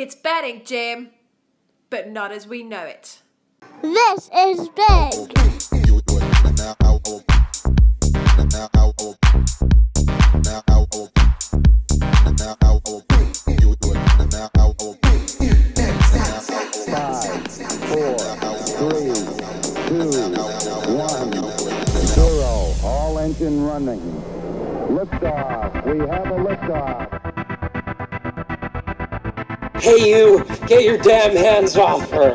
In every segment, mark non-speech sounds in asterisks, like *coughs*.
It's betting, Jim, but not as we know it. This is big. Five, four, three, two, one, zero. All engine running. Liftoff. We have a liftoff. Hey, you! Get your damn hands off her!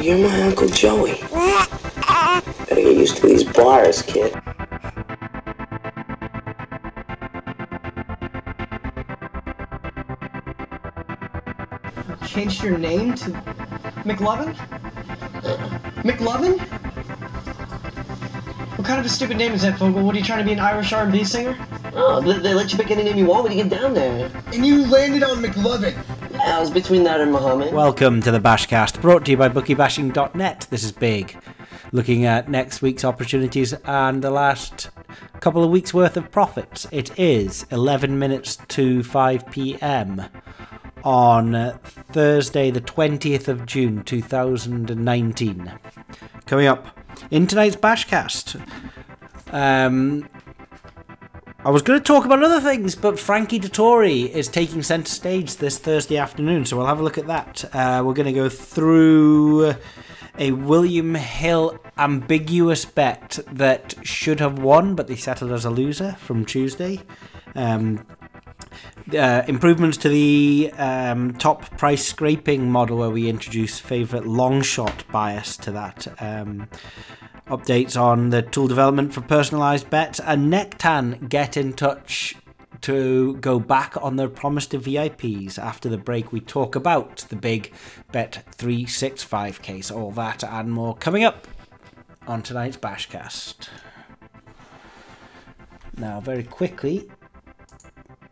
You're my Uncle Joey. Gotta get used to these bars, kid. changed your name to McLovin? McLovin? What kind of a stupid name is that, Fogell? What are you trying to be an Irish R&B singer? Oh, they, they let you pick any name you want when you get down there. And you landed on McLovin. Yeah, I was between that and Muhammad. Welcome to the Bashcast, brought to you by BookieBashing.net. This is Big, looking at next week's opportunities and the last couple of weeks' worth of profits. It is 11 minutes to 5 p.m. on Thursday, the 20th of June 2019. Coming up in tonight's Bashcast. Um, I was going to talk about other things, but Frankie Dettori is taking centre stage this Thursday afternoon, so we'll have a look at that. Uh, we're going to go through a William Hill ambiguous bet that should have won, but they settled as a loser from Tuesday. Um, uh, improvements to the um, top price scraping model, where we introduce favourite long shot bias to that. Um, updates on the tool development for personalized bets and Nektan get in touch to go back on their promise to VIPs after the break. We talk about the big Bet 365 case, all that and more coming up on tonight's Bashcast. Now, very quickly,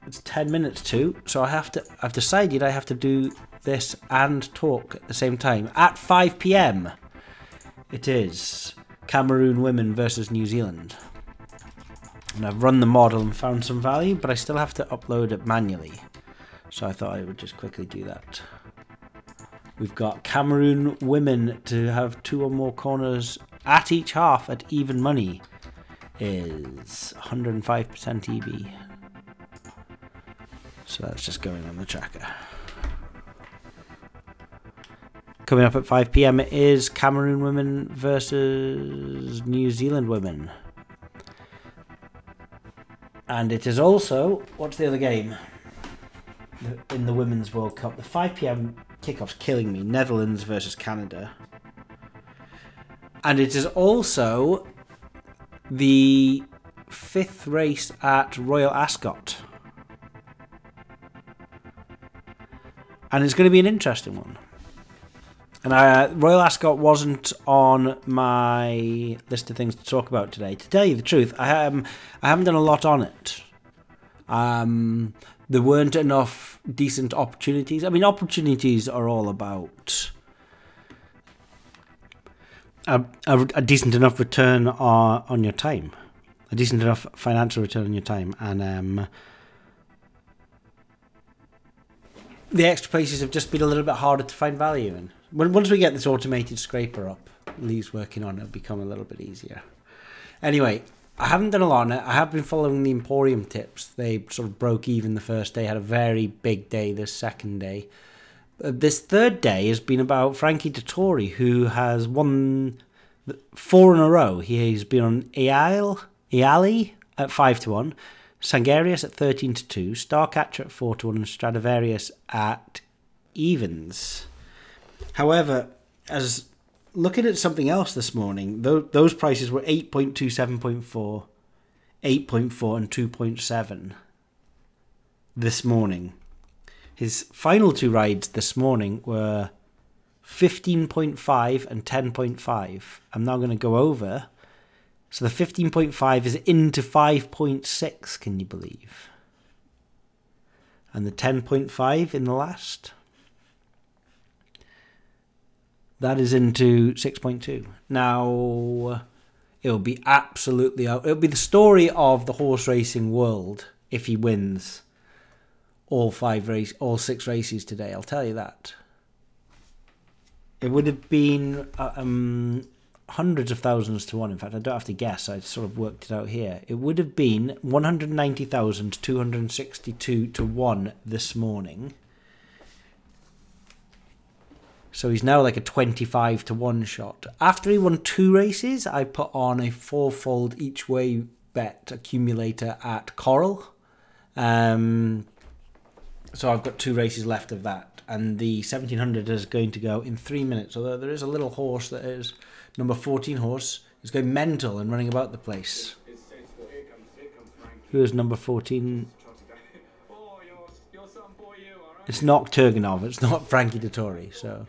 it's 10 minutes to, so I have to, I've decided I have to do this and talk at the same time. At 5 pm, it is Cameroon women versus New Zealand. And I've run the model and found some value, but I still have to upload it manually. So I thought I would just quickly do that. We've got Cameroon women to have two or more corners at each half at even money is 105% EB. So that's just going on the tracker. Coming up at 5 pm is Cameroon women versus New Zealand women. And it is also, what's the other game in the Women's World Cup? The 5 pm kickoff's killing me. Netherlands versus Canada. And it is also the fifth race at Royal Ascot. And it's going to be an interesting one. And uh, Royal Ascot wasn't on my list of things to talk about today. To tell you the truth, I, um, I haven't done a lot on it. Um, there weren't enough decent opportunities. I mean, opportunities are all about a, a, a decent enough return on, on your time, a decent enough financial return on your time, and um, the extra places have just been a little bit harder to find value in. When, once we get this automated scraper up, Lee's working on it, it'll become a little bit easier. Anyway, I haven't done a lot on it. I have been following the Emporium tips. They sort of broke even the first day, had a very big day this second day. Uh, this third day has been about Frankie Dettori, who has won four in a row. He's been on Eale, A'Ali at 5 to 1, Sangarios at 13 to 2, Starcatcher at 4 to 1, and Stradivarius at evens. However, as looking at something else this morning, those prices were 8.2, 7.4, 8.4, and 2.7 this morning. His final two rides this morning were 15.5 and 10.5. I'm now going to go over. So the 15.5 is into 5.6, can you believe? And the 10.5 in the last that is into 6.2. Now, it will be absolutely. It'll be the story of the horse racing world if he wins all five race, all six races today. I'll tell you that. It would have been uh, um, hundreds of thousands to one. In fact, I don't have to guess. I sort of worked it out here. It would have been one hundred ninety thousand two hundred sixty-two to one this morning. So he's now like a 25 to 1 shot. After he won two races, I put on a fourfold each way bet accumulator at Coral. Um, so I've got two races left of that. And the 1700 is going to go in three minutes. Although there is a little horse that is number 14 horse is going mental and running about the place. Who is number 14? It's not Turgenev, it's not *laughs* Frankie Dettori, so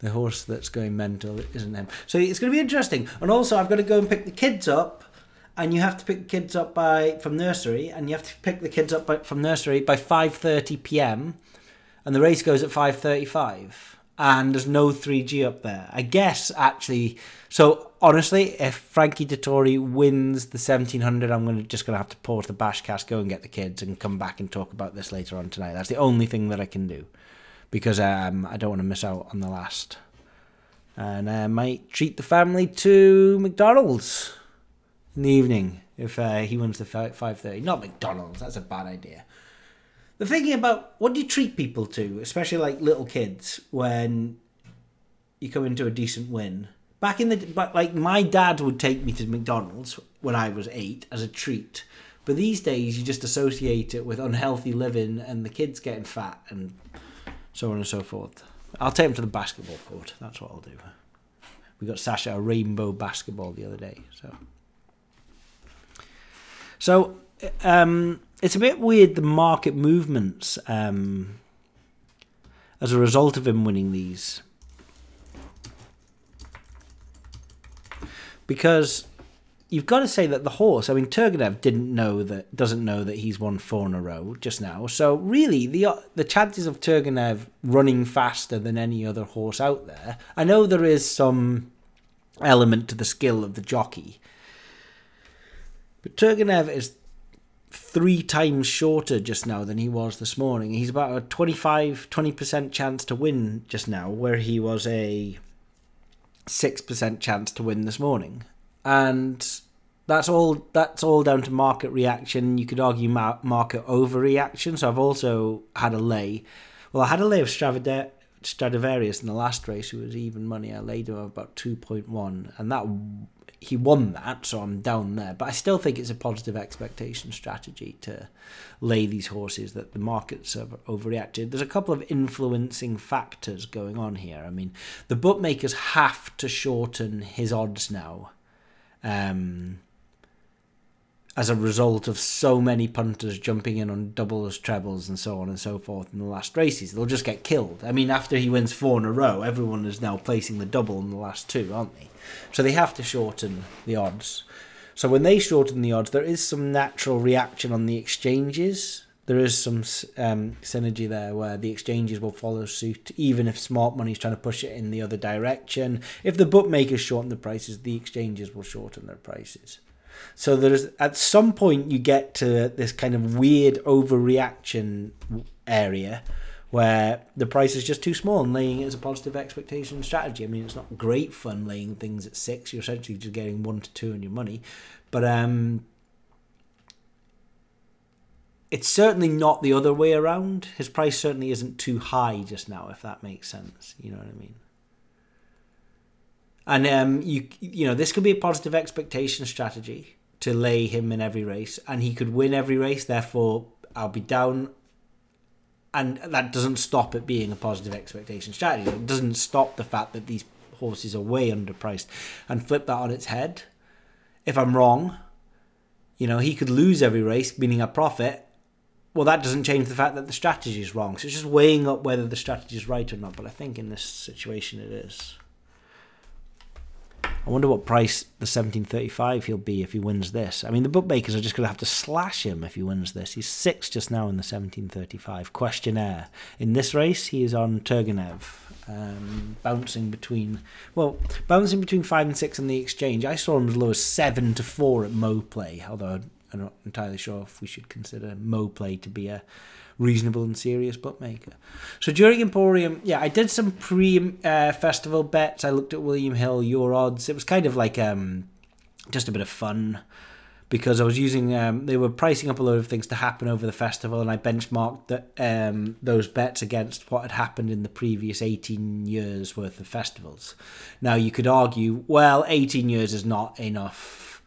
the horse that's going mental isn't him. So it's going to be interesting. And also, I've got to go and pick the kids up, and you have to pick the kids up by from nursery, and you have to pick the kids up by, from nursery by five thirty p.m. And the race goes at five thirty-five, and there's no three G up there. I guess actually. So honestly, if Frankie Dettori wins the seventeen hundred, I'm gonna just gonna have to pause the bashcast, go and get the kids, and come back and talk about this later on tonight. That's the only thing that I can do because um, I don't want to miss out on the last. And I might treat the family to McDonald's in the evening if uh, he wins the five thirty. Not McDonald's. That's a bad idea. The thinking about what do you treat people to, especially like little kids, when you come into a decent win. Back in the but like my dad would take me to McDonald's when I was eight as a treat. But these days you just associate it with unhealthy living and the kids getting fat and so on and so forth. I'll take them to the basketball court. That's what I'll do. We got Sasha a rainbow basketball the other day. So, so um, it's a bit weird the market movements um, as a result of him winning these, because you've got to say that the horse. I mean, Turgenev didn't know that, doesn't know that he's won four in a row just now. So really, the the chances of Turgenev running faster than any other horse out there. I know there is some element to the skill of the jockey, but Turgenev is three times shorter just now than he was this morning. He's about a 25 20% chance to win just now, where he was a 6% chance to win this morning. And that's all that's all down to market reaction. You could argue mar- market overreaction. So i've also had a lay well i had a lay of Stravada- stradivarius in the last race who was even money i laid him about 2.1 and that he won that so i'm down there but i still think it's a positive expectation strategy to lay these horses that the markets have overreacted there's a couple of influencing factors going on here i mean the bookmakers have to shorten his odds now um, as a result of so many punters jumping in on doubles, trebles, and so on and so forth in the last races. They'll just get killed. I mean, after he wins four in a row, everyone is now placing the double in the last two, aren't they? So they have to shorten the odds. So when they shorten the odds, there is some natural reaction on the exchanges. There is some um, synergy there where the exchanges will follow suit, even if smart money is trying to push it in the other direction. If the bookmakers shorten the prices, the exchanges will shorten their prices. So there's at some point you get to this kind of weird overreaction area where the price is just too small and laying it as a positive expectation strategy. I mean, it's not great fun laying things at six. You're essentially just getting one to two on your money, but um, it's certainly not the other way around. His price certainly isn't too high just now, if that makes sense. You know what I mean? And um, you you know this could be a positive expectation strategy to lay him in every race, and he could win every race. Therefore, I'll be down, and that doesn't stop it being a positive expectation strategy. It doesn't stop the fact that these horses are way underpriced, and flip that on its head. If I'm wrong, you know he could lose every race, meaning a profit. Well, that doesn't change the fact that the strategy is wrong. So it's just weighing up whether the strategy is right or not. But I think in this situation it is. I wonder what price the 1735 he'll be if he wins this. I mean, the bookmakers are just going to have to slash him if he wins this. He's six just now in the 1735 questionnaire. In this race, he is on Turgenev. um, bouncing between well, bouncing between five and six on the exchange. I saw him as low as seven to four at MoPlay, although I'm not entirely sure if we should consider MoPlay to be a reasonable and serious bookmaker. So during Emporium, yeah, I did some pre uh, festival bets. I looked at William Hill, your odds. It was kind of like um, just a bit of fun because I was using um, they were pricing up a load of things to happen over the festival, and I benchmarked the, um, those bets against what had happened in the previous 18 years worth of festivals. Now you could argue, well, 18 years is not enough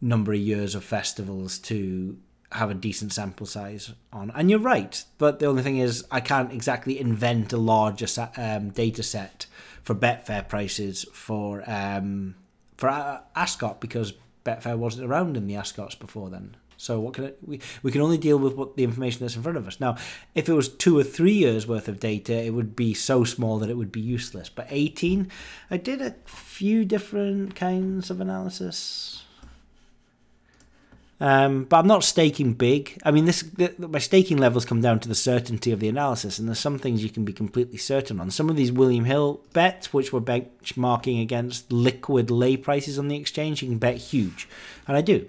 number of years of festivals to have a decent sample size on, and you're right. But the only thing is, I can't exactly invent a larger um, data set for Betfair prices for um, for uh, Ascot because Betfair wasn't around in the Ascots before then. So what can it, we we can only deal with what the information that's in front of us. Now, if it was two or three years worth of data, it would be so small that it would be useless. But eighteen, I did a few different kinds of analysis. Um, but I'm not staking big. I mean, this the, my staking levels come down to the certainty of the analysis, and there's some things you can be completely certain on. Some of these William Hill bets, which were benchmarking against liquid lay prices on the exchange, you can bet huge, and I do.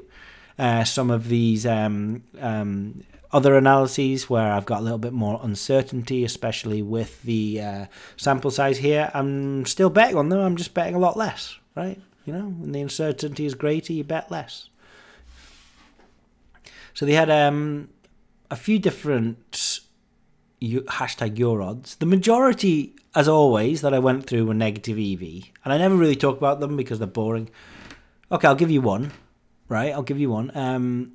Uh, some of these um, um, other analyses where I've got a little bit more uncertainty, especially with the uh, sample size here, I'm still betting on them. I'm just betting a lot less, right? You know, when the uncertainty is greater, you bet less. So they had um, a few different hashtag your odds. The majority, as always, that I went through were negative EV, and I never really talk about them because they're boring. Okay, I'll give you one. Right, I'll give you one. Um,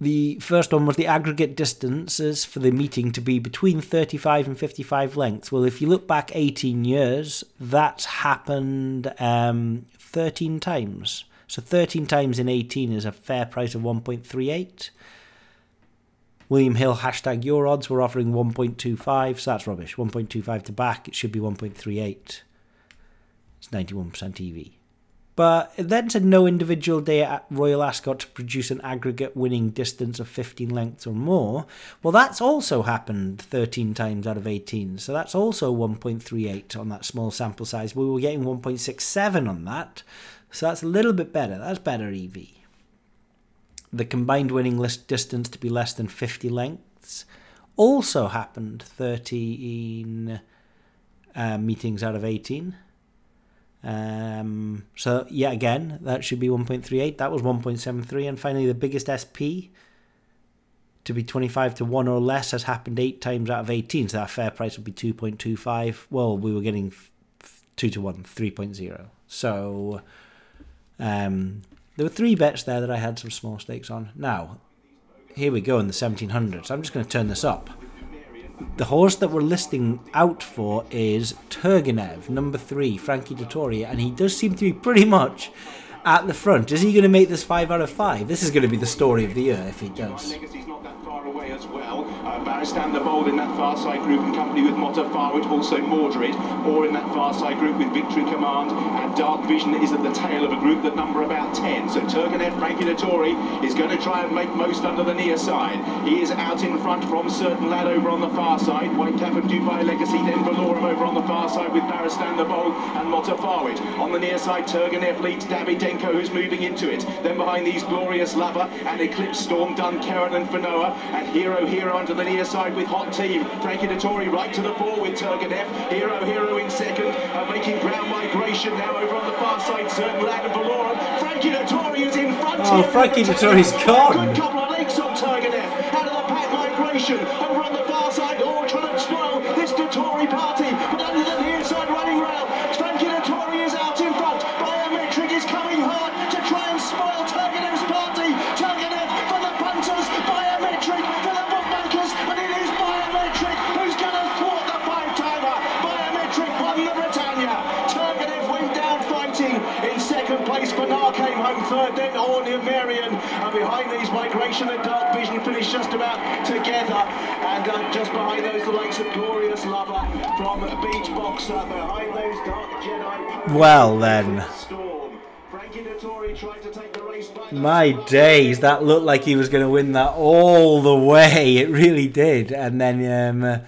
the first one was the aggregate distances for the meeting to be between 35 and 55 lengths. Well, if you look back 18 years, that's happened um, 13 times. So 13 times in 18 is a fair price of 1.38. William Hill hashtag your odds were offering 1.25, so that's rubbish. 1.25 to back, it should be 1.38. It's 91% EV. But it then said no individual day at Royal Ascot to produce an aggregate winning distance of 15 lengths or more. Well, that's also happened 13 times out of 18, so that's also 1.38 on that small sample size. We were getting 1.67 on that, so that's a little bit better. That's better EV. The combined winning list distance to be less than 50 lengths also happened 13 uh, meetings out of 18. Um, so, yeah, again, that should be 1.38. That was 1.73. And finally, the biggest SP to be 25 to 1 or less has happened 8 times out of 18. So, that fair price would be 2.25. Well, we were getting 2 to 1, 3.0. So, um, there were three bets there that I had some small stakes on. Now, here we go in the 1700s. I'm just going to turn this up. The horse that we're listing out for is Turgenev, number three, Frankie Dettori, and he does seem to be pretty much at the front. Is he going to make this five out of five? This is going to be the story of the year if he does. Away as well. Uh, Barristan the Bold in that far side group in company with Motta Farwood, also Mordred, or in that far side group with Victory Command. And Dark Vision is at the tail of a group that number about 10. So Turgenev, Frankie Dettori is going to try and make most under the near side. He is out in front from Certain Lad over on the far side. Whitecap and Dubai Legacy, then Valorum over on the far side with Barristan the Bold and Motta Farwood. On the near side, Turgenev leads Dabby Denko, who's moving into it. Then behind these Glorious Lover and Eclipse Storm, Dun Karen and Fanoa. Hero Hero onto the near side with Hot Team. Frankie Dettori right to the fore with Turgenev. Hero Hero in second. Uh, making ground migration now over on the far side. Certain Lad and Valorum. Frankie Dettori is in front Oh. Frankie Dettori's gone. Good couple of legs on Turgenev. Out of the pack migration. Just about together. And uh, just behind those, the likes of Glorious Lover from Beach Boxer. Behind those, Dark Jedi. Well, then. Storm. Frankie Dettori tried to take the race back. My days, that looked like he was going to win that all the way. It really did. And then um,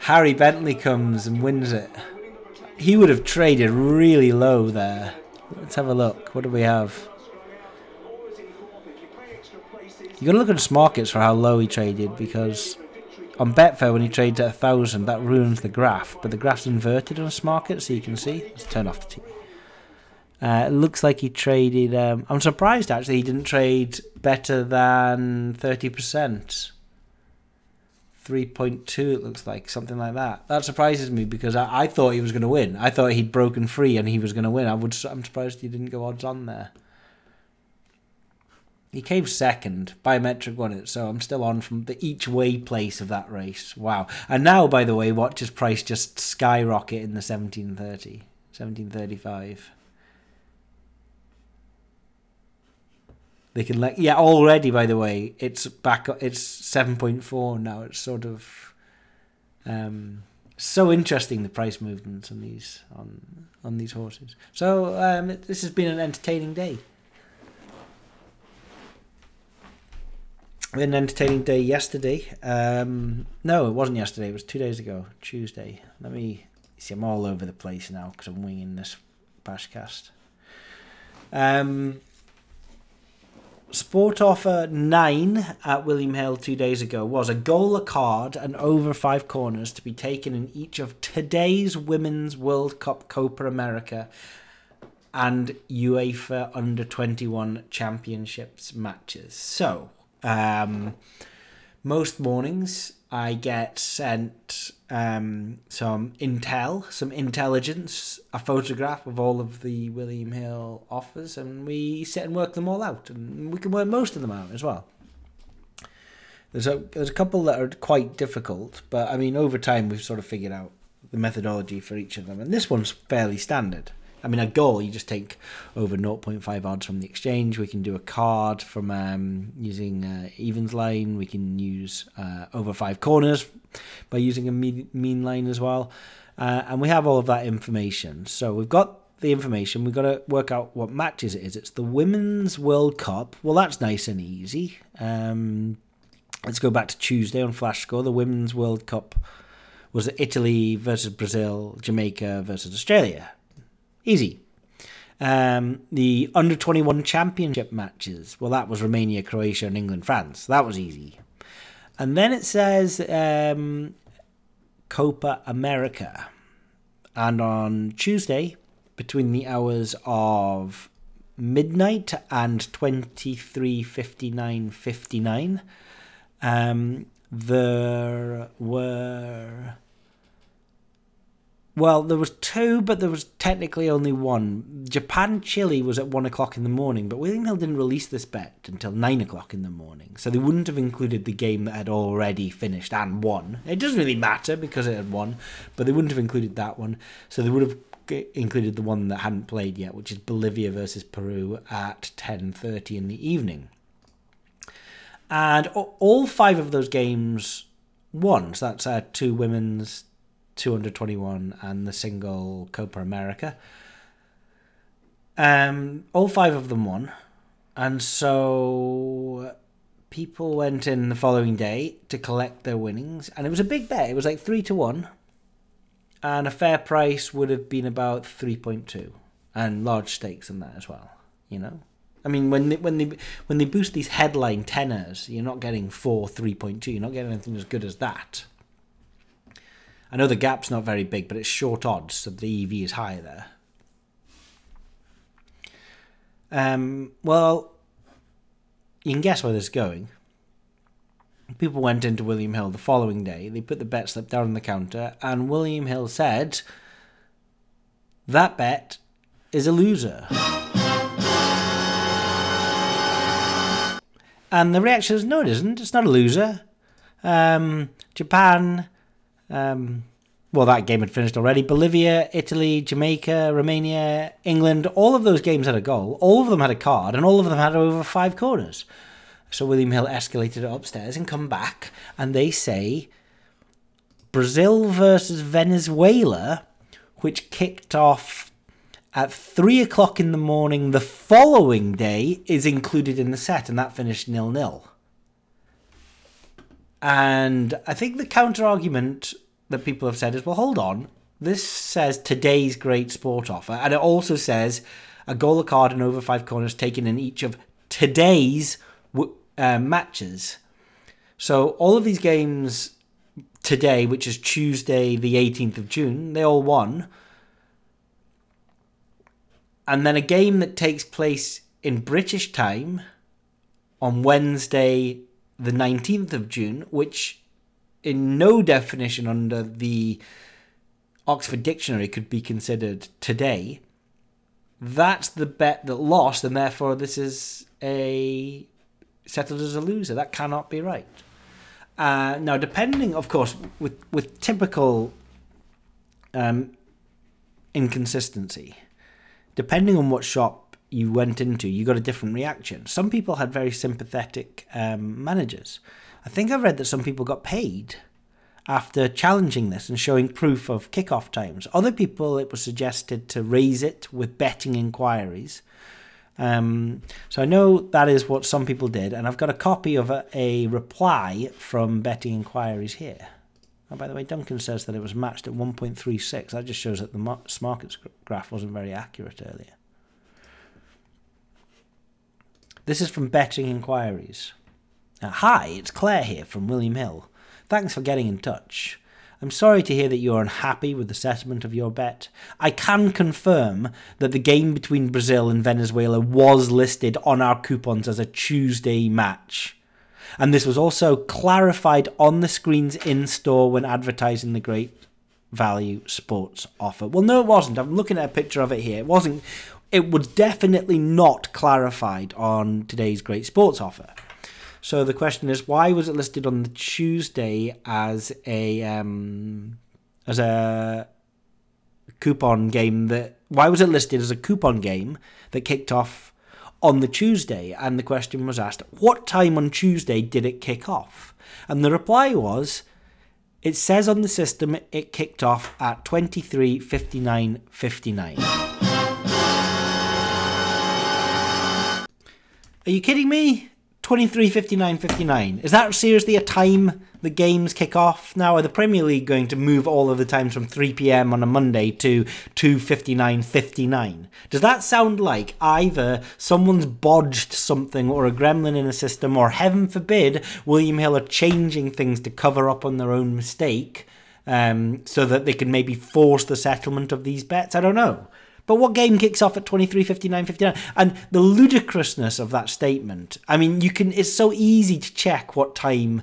Harry Bentley comes and wins it. He would have traded really low there. Let's have a look. What do we have? You gotta look at markets for how low he traded because on Betfair when he trades at a thousand that ruins the graph, but the graph's inverted on market so you can see. Let's turn off the TV. Uh, it looks like he traded. Um, I'm surprised actually he didn't trade better than thirty percent. 3.2 it looks like something like that that surprises me because I, I thought he was going to win i thought he'd broken free and he was going to win i would i'm surprised he didn't go odds on there he came second biometric won it so i'm still on from the each way place of that race. Wow. And now by the way watch price just skyrocket in the 1730 1735 They can like yeah already by the way it's back it's seven point four now. It's sort of um so interesting the price movements on these on on these horses. So um this has been an entertaining day We had an entertaining day yesterday. Um no it wasn't yesterday. It was two days ago Tuesday. Let me see I'm all over the place now because I'm winging this bashcast um Sport offer nine at William Hill two days ago was a goal, a card, and over five corners to be taken in each of today's Women's World Cup Copa America and UEFA Under 21 Championships matches. So, um, most mornings I get sent um, some intel, some intelligence, a photograph of all of the William Hill offers, and we sit and work them all out, and we can work most of them out as well. There's a there's a couple that are quite difficult, but I mean over time we've sort of figured out the methodology for each of them, and this one's fairly standard. I mean, a goal, you just take over 0.5 odds from the exchange. We can do a card from um, using uh, evens line. We can use uh, over five corners by using a mean, line as well. Uh, and we have all of that information. So we've got the information. We've got to work out what matches it is. It's the Women's World Cup. Well, that's nice and easy. Um, let's go back to Tuesday on Flash Score. The Women's World Cup was Italy versus Brazil, Jamaica versus Australia. Easy. Um, the under 21 championship matches. Well, that was Romania, Croatia, and England, France. That was easy. And then it says um, Copa America. And on Tuesday, between the hours of midnight and 23.59.59, um, there were well, there was two, but there was technically only one. Japan Chile was at one o'clock in the morning, but William Hill didn't release this bet until nine o'clock in the morning, so they wouldn't have included the game that had already finished and won. It doesn't really matter because it had won, but they wouldn't have included that one, so they would have included the one that hadn't played yet, which is Bolivia versus Peru at ten thirty in the evening. And all five of those games won. So that's uh, two women's 221 and the single Copa America. Um, all five of them won. And so people went in the following day to collect their winnings. And it was a big bet. It was like 3 to 1. And a fair price would have been about 3.2. And large stakes in that as well, you know? I mean, when they, when they when they boost these headline tenors, you're not getting four three point two. You're not getting anything as good as that. I know the gap's not very big, but it's short odds, so the EV is higher there. Um, well, you can guess where this is going. People went into William Hill the following day. They put the bet slip down on the counter, and William Hill said, That bet is a loser. And the reaction is, No, it isn't. It's not a loser. Um, Japan um, well, that game had finished already. Bolivia, Italy, Jamaica, Romania, England, all of those games had a goal. All of them had a card, and all of them had over five corners. So William Hill escalated it upstairs and come back, and they say Brazil versus Venezuela, which kicked off at three o'clock in the morning the following day, is included in the set, and that finished nil nil. And I think the counter argument that people have said is, well, hold on. This says today's great sport offer, and it also says a goal, a card, and over five corners taken in each of today's uh, matches. So all of these games today, which is Tuesday, the 18th of June, they all won. And then a game that takes place in British time on Wednesday, the 19th of June, which in no definition under the Oxford Dictionary could be considered today. That's the bet that lost, and therefore this is a settled as a loser. That cannot be right. Uh, now, depending, of course, with with typical um, inconsistency, depending on what shop you went into, you got a different reaction. Some people had very sympathetic um, managers. I think I read that some people got paid after challenging this and showing proof of kickoff times. Other people, it was suggested to raise it with betting inquiries. Um, so I know that is what some people did, and I've got a copy of a, a reply from betting inquiries here. Oh, by the way, Duncan says that it was matched at 1.36. That just shows that the mar- markets graph wasn't very accurate earlier. This is from Betting Inquiries. Uh, hi, it's Claire here from William Hill. Thanks for getting in touch. I'm sorry to hear that you're unhappy with the settlement of your bet. I can confirm that the game between Brazil and Venezuela was listed on our coupons as a Tuesday match. And this was also clarified on the screens in store when advertising the great value sports offer. Well, no, it wasn't. I'm looking at a picture of it here. It wasn't. It was definitely not clarified on today's great sports offer. So the question is, why was it listed on the Tuesday as a um, as a coupon game that? Why was it listed as a coupon game that kicked off on the Tuesday? And the question was asked, what time on Tuesday did it kick off? And the reply was, it says on the system it kicked off at twenty three fifty nine fifty nine. Are you kidding me? 23 59 59. Is that seriously a time the games kick off? Now, are the Premier League going to move all of the times from 3 pm on a Monday to 2 59 59? Does that sound like either someone's bodged something or a gremlin in a system, or heaven forbid, William Hill are changing things to cover up on their own mistake um, so that they can maybe force the settlement of these bets? I don't know. But what game kicks off at 23, 59, 59? And the ludicrousness of that statement. I mean, you can. It's so easy to check what time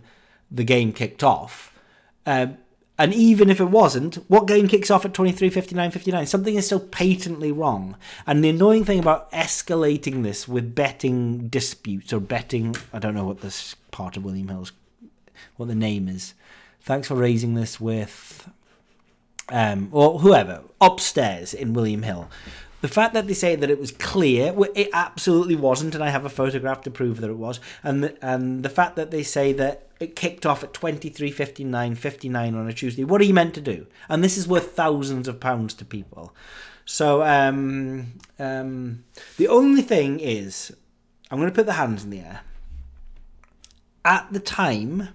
the game kicked off. Um, and even if it wasn't, what game kicks off at 23, 59, 59? Something is so patently wrong. And the annoying thing about escalating this with betting disputes or betting, I don't know what this part of William Hill's, what the name is. Thanks for raising this with um, or whoever upstairs in William Hill. The fact that they say that it was clear, it absolutely wasn't, and I have a photograph to prove that it was. And the, and the fact that they say that it kicked off at 23.59, 59 on a Tuesday. What are you meant to do? And this is worth thousands of pounds to people. So um, um, the only thing is, I'm going to put the hands in the air. At the time,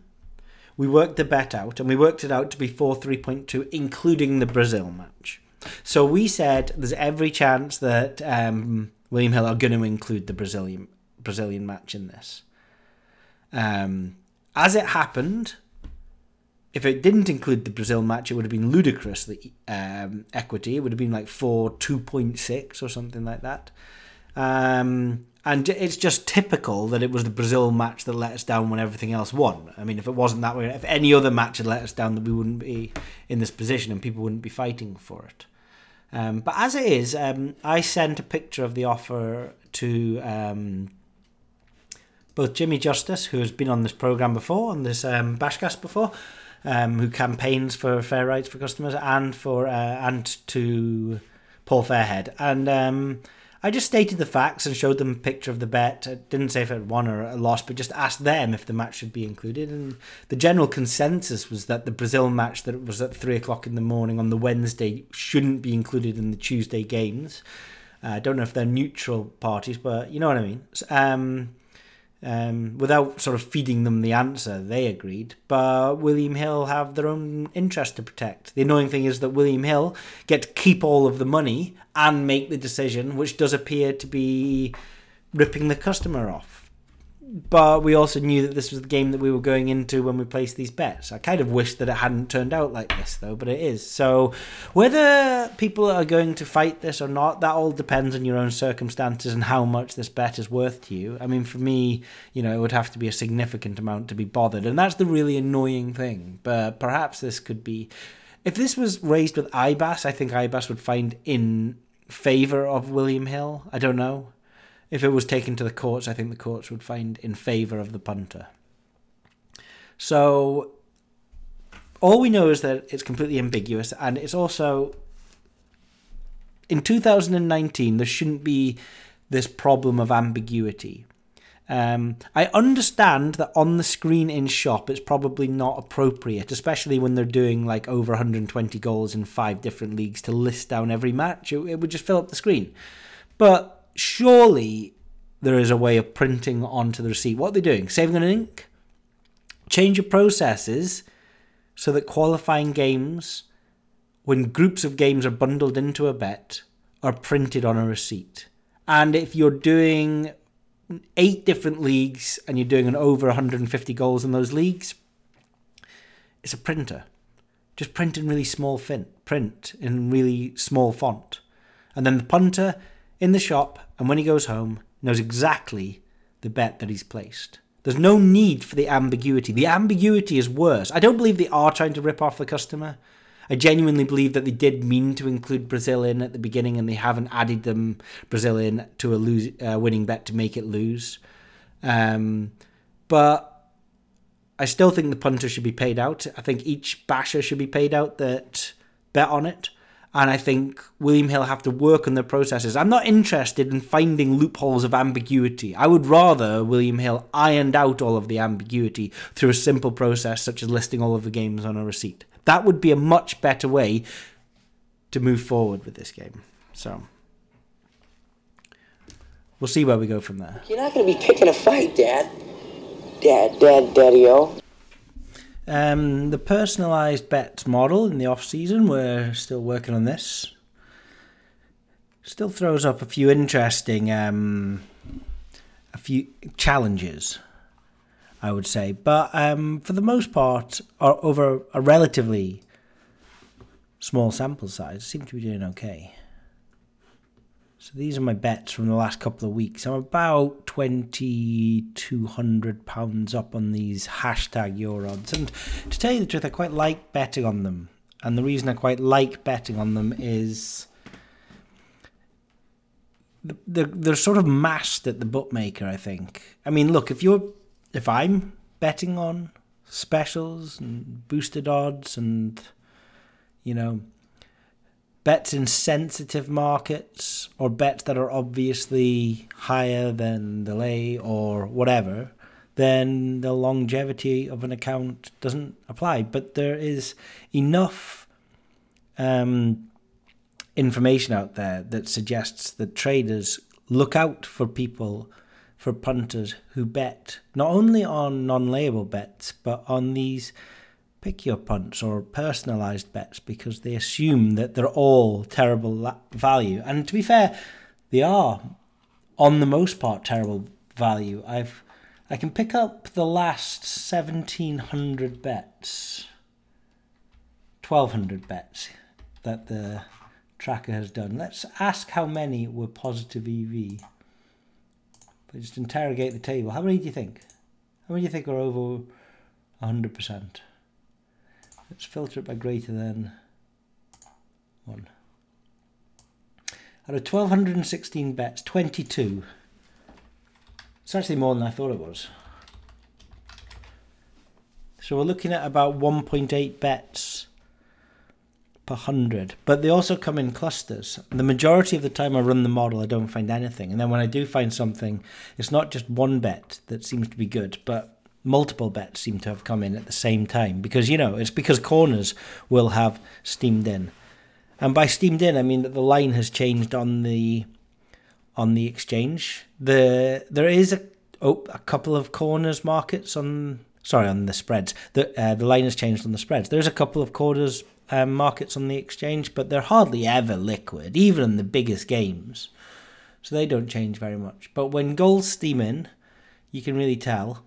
we worked the bet out, and we worked it out to be 4 3.2, including the Brazil match. So we said there's every chance that um, William Hill are going to include the Brazilian Brazilian match in this. Um, as it happened, if it didn't include the Brazil match, it would have been ludicrous. The um, equity it would have been like four two point six or something like that. Um, and it's just typical that it was the Brazil match that let us down when everything else won. I mean, if it wasn't that way, if any other match had let us down, that we wouldn't be in this position and people wouldn't be fighting for it. Um, but as it is, um, I sent a picture of the offer to um, both Jimmy Justice, who has been on this program before, on this um, Bashcast before, um, who campaigns for fair rights for customers, and for uh, and to Paul Fairhead, and um, I just stated the facts and showed them a picture of the bet. I didn't say if it won or lost, but just asked them if the match should be included. And the general consensus was that the Brazil match that was at three o'clock in the morning on the Wednesday shouldn't be included in the Tuesday games. Uh, I don't know if they're neutral parties, but you know what I mean. Um, Um, without sort of feeding them the answer, they agreed. But William Hill have their own interest to protect. The annoying thing is that William Hill get to keep all of the money and make the decision, which does appear to be ripping the customer off but we also knew that this was the game that we were going into when we placed these bets. I kind of wish that it hadn't turned out like this, though, but it is. So, whether people are going to fight this or not, that all depends on your own circumstances and how much this bet is worth to you. I mean, for me, you know, it would have to be a significant amount to be bothered, and that's the really annoying thing. But perhaps this could be. If this was raised with IBAS, I think IBAS would find in favour of William Hill. I don't know if it was taken to the courts, I think the courts would find in favour of the punter. So all we know is that it's completely ambiguous, and it's also in 2019 there shouldn't be this problem of ambiguity. Um, I understand that on the screen in shop it's probably not appropriate, especially when they're doing like over 120 goals in five different leagues to list down every match. It, it would just fill up the screen. But surely there is a way of printing onto the receipt. What are they doing? Saving on ink? Change your processes so that qualifying games, when groups of games are bundled into a bet, are printed on a receipt. And if you're doing eight different leagues and you're doing an over 150 goals in those leagues, it's a printer. Just print in really small font, print in really small font. And then the punter in the shop, and when he goes home, knows exactly the bet that he's placed. There's no need for the ambiguity. The ambiguity is worse. I don't believe they are trying to rip off the customer. I genuinely believe that they did mean to include Brazil in at the beginning and they haven't added them Brazil in to a lose, uh, winning bet to make it lose. Um, but I still think the punter should be paid out. I think each basher should be paid out that bet on it and I think William Hill have to work on their processes. I'm not interested in finding loopholes of ambiguity. I would rather William Hill ironed out all of the ambiguity through a simple process such as listing all of the games on a receipt. That would be a much better way to move forward with this game. So we'll see where we go from there. You're not going to be picking a fight, Dad. Dad, Dad, Daddy-O. Um, the personalized bets model in the off season, we're still working on this. Still throws up a few interesting, um, a few challenges, I would say. But um, for the most part, over a relatively small sample size, seem to be doing okay. So these are my bets from the last couple of weeks. I'm about twenty two hundred pounds up on these hashtag your odds, and to tell you the truth, I quite like betting on them. And the reason I quite like betting on them is they're, they're sort of masked at the bookmaker. I think. I mean, look, if you're if I'm betting on specials and boosted odds and you know bets in sensitive markets or bets that are obviously higher than the lay or whatever, then the longevity of an account doesn't apply. But there is enough um, information out there that suggests that traders look out for people, for punters who bet not only on non label bets, but on these pick your punts or personalized bets because they assume that they're all terrible value. And to be fair, they are on the most part terrible value. I've I can pick up the last 1700 bets. 1200 bets that the tracker has done. Let's ask how many were positive EV. But just interrogate the table. How many do you think? How many do you think are over 100%? Let's filter it by greater than 1. Out of 1216 bets, 22. It's actually more than I thought it was. So we're looking at about 1.8 bets per 100. But they also come in clusters. The majority of the time I run the model, I don't find anything. And then when I do find something, it's not just one bet that seems to be good, but multiple bets seem to have come in at the same time because you know it's because corners will have steamed in and by steamed in i mean that the line has changed on the on the exchange the there is a, oh, a couple of corners markets on sorry on the spreads. The uh, the line has changed on the spreads. There's a couple of corners um, markets on the exchange, but they're hardly ever liquid, even in the biggest games. So they don't change very much. But when goals steam in, you can really tell.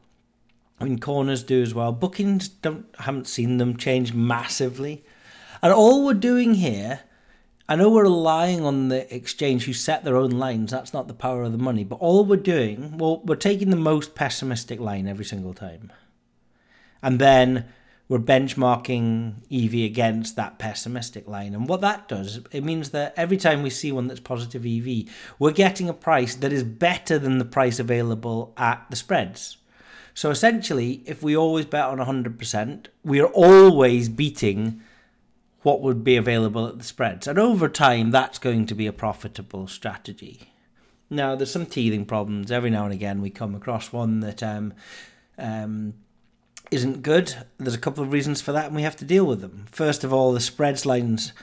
I mean, corners do as well. Bookings don't haven't seen them change massively. And all we're doing here, I know we're relying on the exchange who set their own lines. That's not the power of the money. But all we're doing, well, we're taking the most pessimistic line every single time. And then we're benchmarking EV against that pessimistic line. And what that does, it means that every time we see one that's positive EV, we're getting a price that is better than the price available at the spreads. So essentially, if we always bet on 100%, we are always beating what would be available at the spreads. And over time, that's going to be a profitable strategy. Now, there's some teething problems. Every now and again, we come across one that um, um, isn't good. There's a couple of reasons for that, and we have to deal with them. First of all, the spreads lines,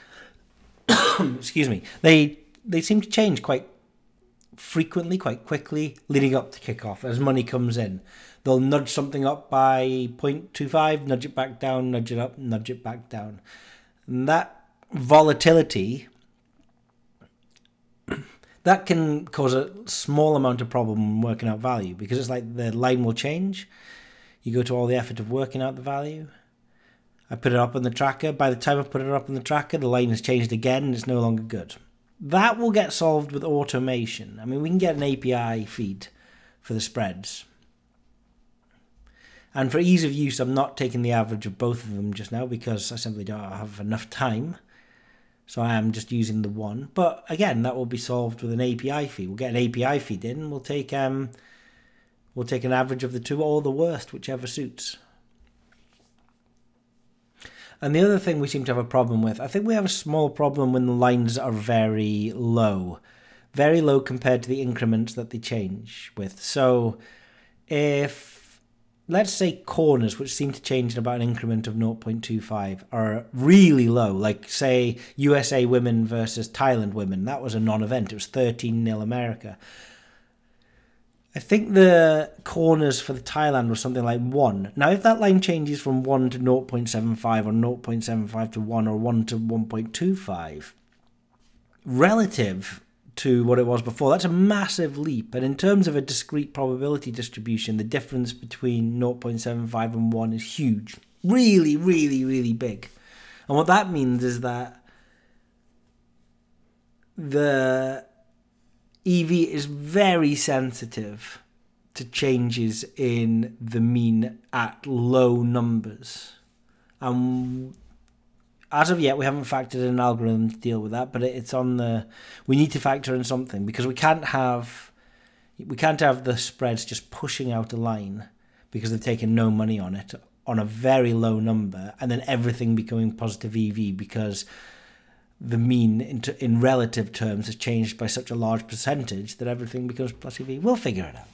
*coughs* excuse me, they they seem to change quite frequently, quite quickly, leading up to kickoff as money comes in. They'll nudge something up by 0.25, nudge it back down, nudge it up, nudge it back down. And that volatility *clears throat* that can cause a small amount of problem working out value because it's like the line will change. You go to all the effort of working out the value. I put it up on the tracker. By the time I put it up on the tracker, the line has changed again and it's no longer good. That will get solved with automation. I mean, we can get an API feed for the spreads. And for ease of use, I'm not taking the average of both of them just now because I simply don't have enough time. So I am just using the one. But again, that will be solved with an API feed. We'll get an API feed in. We'll take um, we'll take an average of the two or the worst, whichever suits. And the other thing we seem to have a problem with, I think we have a small problem when the lines are very low, very low compared to the increments that they change with. So if, let's say, corners, which seem to change in about an increment of 0.25, are really low, like, say, USA women versus Thailand women, that was a non event, it was 13 0 America. I think the corners for the Thailand was something like 1. Now, if that line changes from 1 to 0.75 or 0.75 to 1 or 1 to 1.25, relative to what it was before, that's a massive leap. And in terms of a discrete probability distribution, the difference between 0.75 and 1 is huge. Really, really, really big. And what that means is that the EV is very sensitive to changes in the mean at low numbers. And as of yet, we haven't factored in an algorithm to deal with that, but it's on the. We need to factor in something because we can't have. We can't have the spreads just pushing out a line because they've taken no money on it on a very low number and then everything becoming positive EV because the mean in, t- in relative terms has changed by such a large percentage that everything becomes plus EV. We'll figure it out.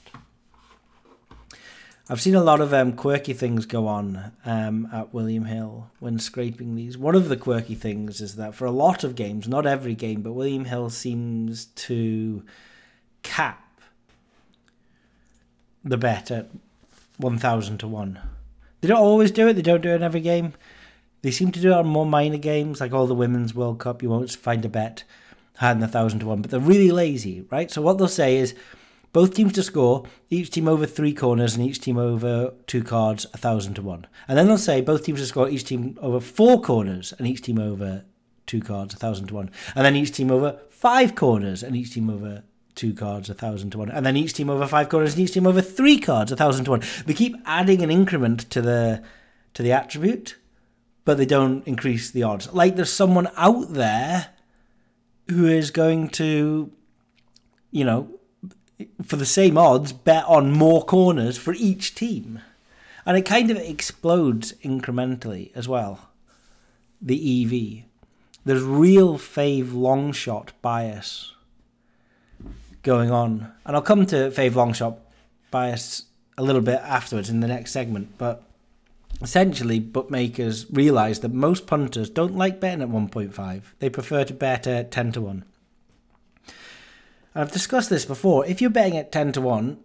I've seen a lot of um, quirky things go on um, at William Hill when scraping these. One of the quirky things is that for a lot of games, not every game, but William Hill seems to cap the bet at 1,000 to 1. They don't always do it, they don't do it in every game. They seem to do it on more minor games, like all the Women's World Cup. You won't find a bet higher than a thousand to one, but they're really lazy, right? So what they'll say is both teams to score, each team over three corners and each team over two cards, a thousand to one. And then they'll say both teams to score, each team over four corners and each team over two cards, a thousand to one. And then each team over five corners and each team over two cards, a thousand to one. And then each team over five corners and each team over three cards, a thousand to one. They keep adding an increment to the to the attribute but they don't increase the odds. Like there's someone out there who is going to, you know, for the same odds, bet on more corners for each team. And it kind of explodes incrementally as well. The EV. There's real fave long shot bias going on. And I'll come to fave long shot bias a little bit afterwards in the next segment, but essentially bookmakers realize that most punters don't like betting at 1.5 they prefer to bet at 10 to 1 i've discussed this before if you're betting at 10 to 1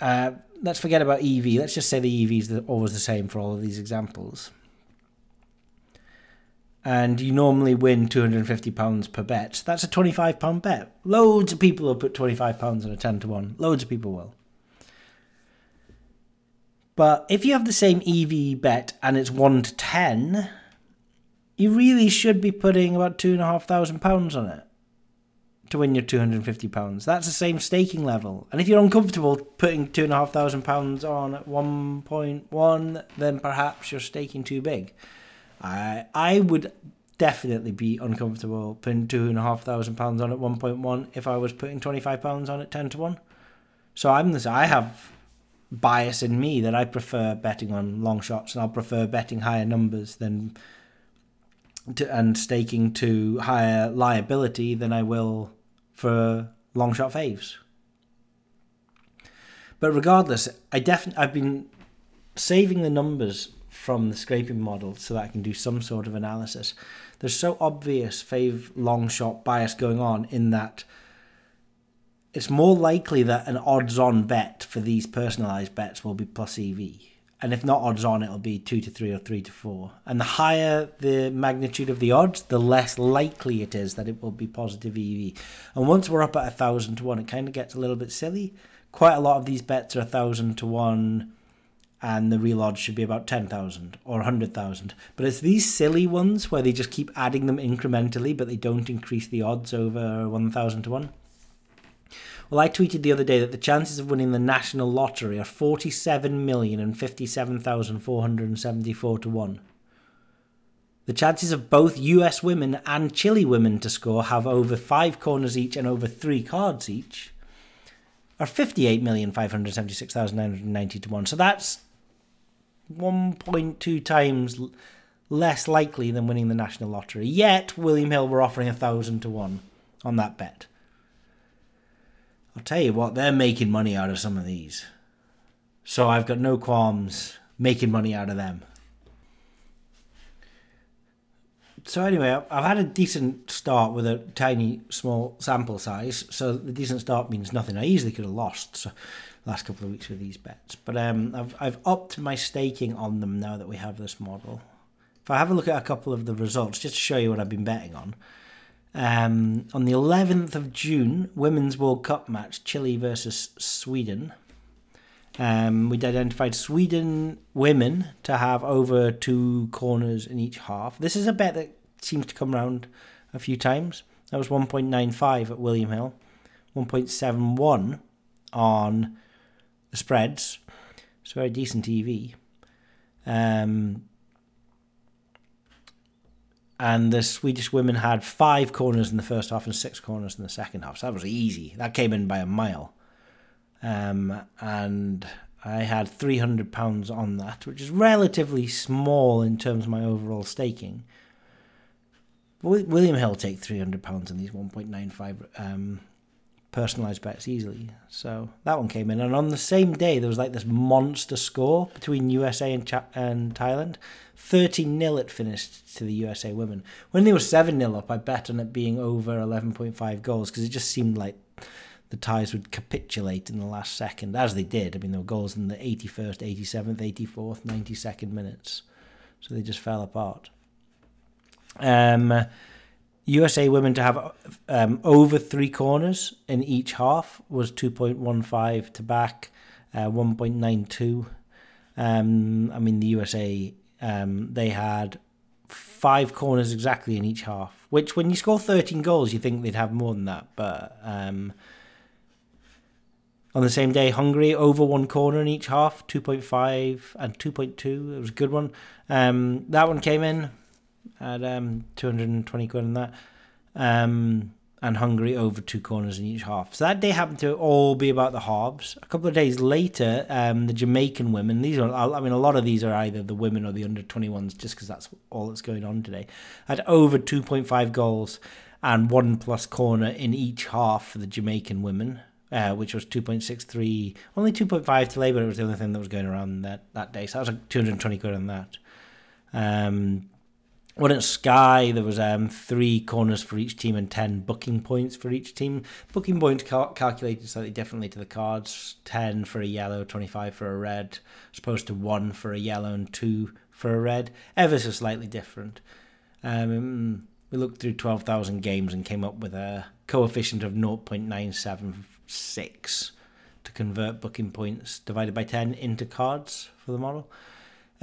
Uh, let's forget about EV. Let's just say the EV is always the same for all of these examples. And you normally win £250 per bet. That's a £25 bet. Loads of people will put £25 on a 10 to 1. Loads of people will. But if you have the same EV bet and it's 1 to 10, you really should be putting about £2,500 on it to win your £250. That's the same staking level. And if you're uncomfortable putting £2,500 on at 1.1, then perhaps you're staking too big. I, I would definitely be uncomfortable putting £2,500 on at 1.1 if I was putting £25 on at 10 to 1. So I'm this, I have bias in me that I prefer betting on long shots and I'll prefer betting higher numbers than to, and staking to higher liability than I will for long shot faves. But regardless, I definitely I've been saving the numbers from the scraping model so that I can do some sort of analysis. There's so obvious fave long shot bias going on in that it's more likely that an odds on bet for these personalized bets will be plus EV. And if not odds on, it'll be two to three or three to four. And the higher the magnitude of the odds, the less likely it is that it will be positive EV. And once we're up at a thousand to one, it kind of gets a little bit silly. Quite a lot of these bets are a thousand to one, and the real odds should be about 10,000 or 100,000. But it's these silly ones where they just keep adding them incrementally, but they don't increase the odds over 1,000 to 1. Well, I tweeted the other day that the chances of winning the national lottery are 47,057,474 to 1. The chances of both US women and Chile women to score have over 5 corners each and over 3 cards each are 58,576,990 to 1. So that's 1.2 times less likely than winning the national lottery. Yet, William Hill were offering 1,000 to 1 on that bet. I'll tell you what, they're making money out of some of these. So I've got no qualms making money out of them. So anyway, I've had a decent start with a tiny, small sample size. So the decent start means nothing. I easily could have lost so last couple of weeks with these bets, but um, I've I've upped my staking on them now that we have this model. If I have a look at a couple of the results, just to show you what I've been betting on. Um, on the 11th of June, Women's World Cup match, Chile versus Sweden. Um, we'd identified Sweden women to have over two corners in each half. This is a bet that seems to come around a few times. That was 1.95 at William Hill, 1.71 on the spreads. It's a very decent EV. Um, and the Swedish women had five corners in the first half and six corners in the second half. So that was easy. That came in by a mile. Um, and I had £300 on that, which is relatively small in terms of my overall staking. But William Hill take £300 on these 1.95 um, personalised bets easily. So that one came in. And on the same day, there was like this monster score between USA and, and Thailand. thirty 0 it finished to the USA women. When they were 7 0 up, I bet on it being over 11.5 goals because it just seemed like the Thais would capitulate in the last second, as they did. I mean, there were goals in the 81st, 87th, 84th, 92nd minutes. So they just fell apart. Um, USA women to have um, over three corners in each half was 2.15 to back, uh, 1.92. Um, I mean, the USA um, they had five corners exactly in each half. Which, when you score 13 goals, you think they'd have more than that. But um, on the same day, Hungary over one corner in each half, 2.5 and 2.2. It was a good one. Um, that one came in at um, 220 quid on that. Um, and Hungary over two corners in each half. So that day happened to all be about the halves. A couple of days later, um, the Jamaican women, these are, I mean, a lot of these are either the women or the under 21s, just because that's all that's going on today, had over 2.5 goals and one plus corner in each half for the Jamaican women. Uh, which was 2.63, only 2.5 to Labour. It was the only thing that was going around that, that day. So that was like 220 quid on that. Um, One at Sky, there was um, three corners for each team and ten booking points for each team. Booking points cal- calculated slightly differently to the cards: ten for a yellow, twenty-five for a red, as opposed to one for a yellow and two for a red. Ever so slightly different. Um, we looked through twelve thousand games and came up with a coefficient of zero point nine seven six to convert booking points divided by ten into cards for the model.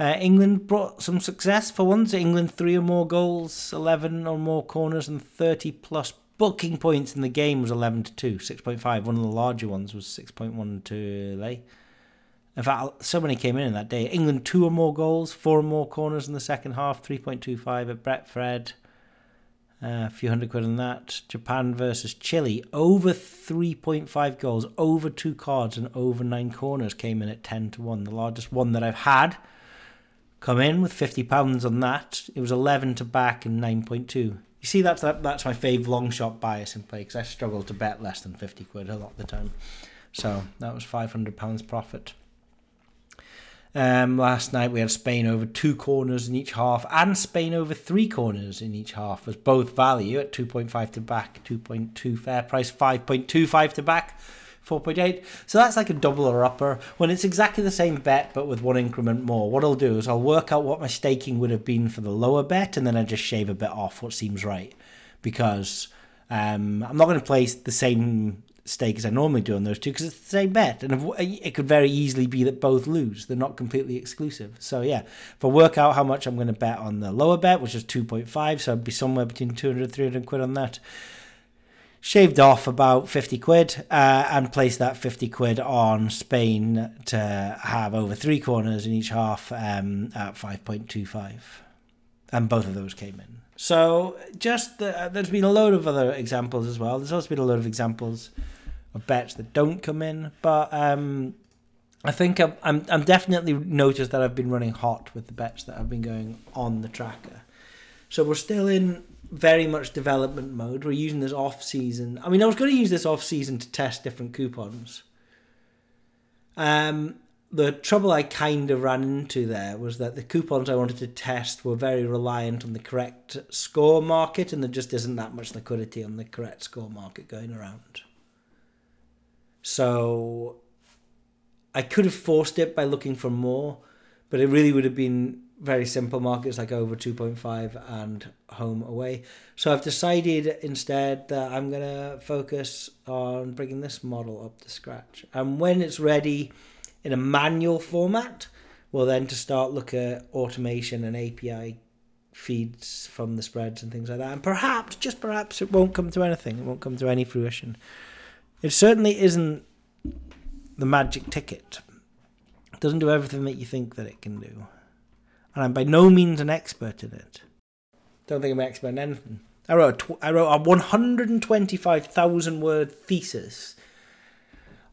Uh, England brought some success for once. England three or more goals, eleven or more corners, and thirty plus booking points in the game was eleven to two, six point five. One of the larger ones was six point one to lay. In fact, so many came in in that day. England two or more goals, four or more corners in the second half, three point two five at Betfred. Uh, a few hundred quid on that. Japan versus Chile. Over 3.5 goals, over two cards, and over nine corners came in at 10 to 1. The largest one that I've had come in with £50 on that. It was 11 to back and 9.2. You see, that's that, that's my fave long shot bias in play because I struggle to bet less than 50 quid a lot of the time. So that was £500 profit. Um, last night we had Spain over two corners in each half and Spain over three corners in each half was both value at 2.5 to back, 2.2 fair price, 5.25 to back, 4.8. So that's like a double or upper when it's exactly the same bet but with one increment more. What I'll do is I'll work out what my staking would have been for the lower bet and then I just shave a bit off what seems right because um, I'm not going to place the same stake as I normally do on those two because it's the same bet, and it could very easily be that both lose. They're not completely exclusive. So yeah, if I work out how much I'm going to bet on the lower bet, which is 2.5, so I'd be somewhere between 200 and 300 quid on that. Shaved off about 50 quid uh, and placed that 50 quid on Spain to have over three corners in each half um, at 5.25. And both of those came in. So just the, there's been a load of other examples as well. There's also been a load of examples of bets that don't come in, but um, I think I'm, I'm I'm definitely noticed that I've been running hot with the bets that have been going on the tracker. So we're still in very much development mode. We're using this off season. I mean, I was going to use this off season to test different coupons. Um, the trouble I kind of ran into there was that the coupons I wanted to test were very reliant on the correct score market, and there just isn't that much liquidity on the correct score market going around. So I could have forced it by looking for more, but it really would have been very simple markets like over 2.5 and home away. So I've decided instead that I'm going to focus on bringing this model up to scratch. And when it's ready, in a manual format. Well, then to start look at automation and API feeds from the spreads and things like that. And perhaps, just perhaps, it won't come to anything. It won't come to any fruition. It certainly isn't the magic ticket. It doesn't do everything that you think that it can do. And I'm by no means an expert in it. Don't think I'm an expert in anything. I wrote a tw- I wrote a 125,000 word thesis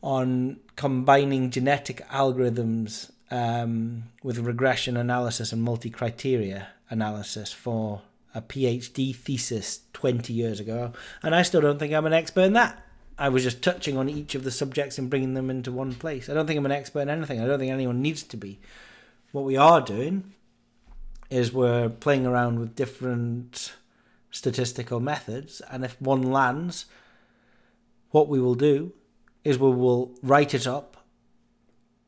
on combining genetic algorithms um, with regression analysis and multi criteria analysis for a PhD thesis 20 years ago, and I still don't think I'm an expert in that. I was just touching on each of the subjects and bringing them into one place. I don't think I'm an expert in anything. I don't think anyone needs to be. What we are doing is we're playing around with different statistical methods, and if one lands, what we will do is we will write it up,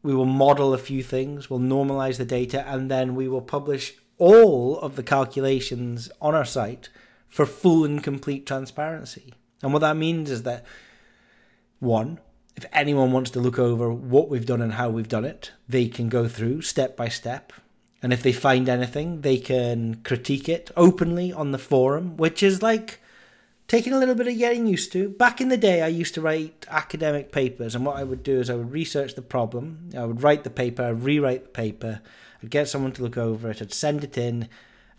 we will model a few things, we'll normalize the data, and then we will publish all of the calculations on our site for full and complete transparency. And what that means is that one, if anyone wants to look over what we've done and how we've done it, they can go through step by step. And if they find anything, they can critique it openly on the forum, which is like taking a little bit of getting used to. Back in the day, I used to write academic papers, and what I would do is I would research the problem, I would write the paper, I'd rewrite the paper, I'd get someone to look over it, I'd send it in,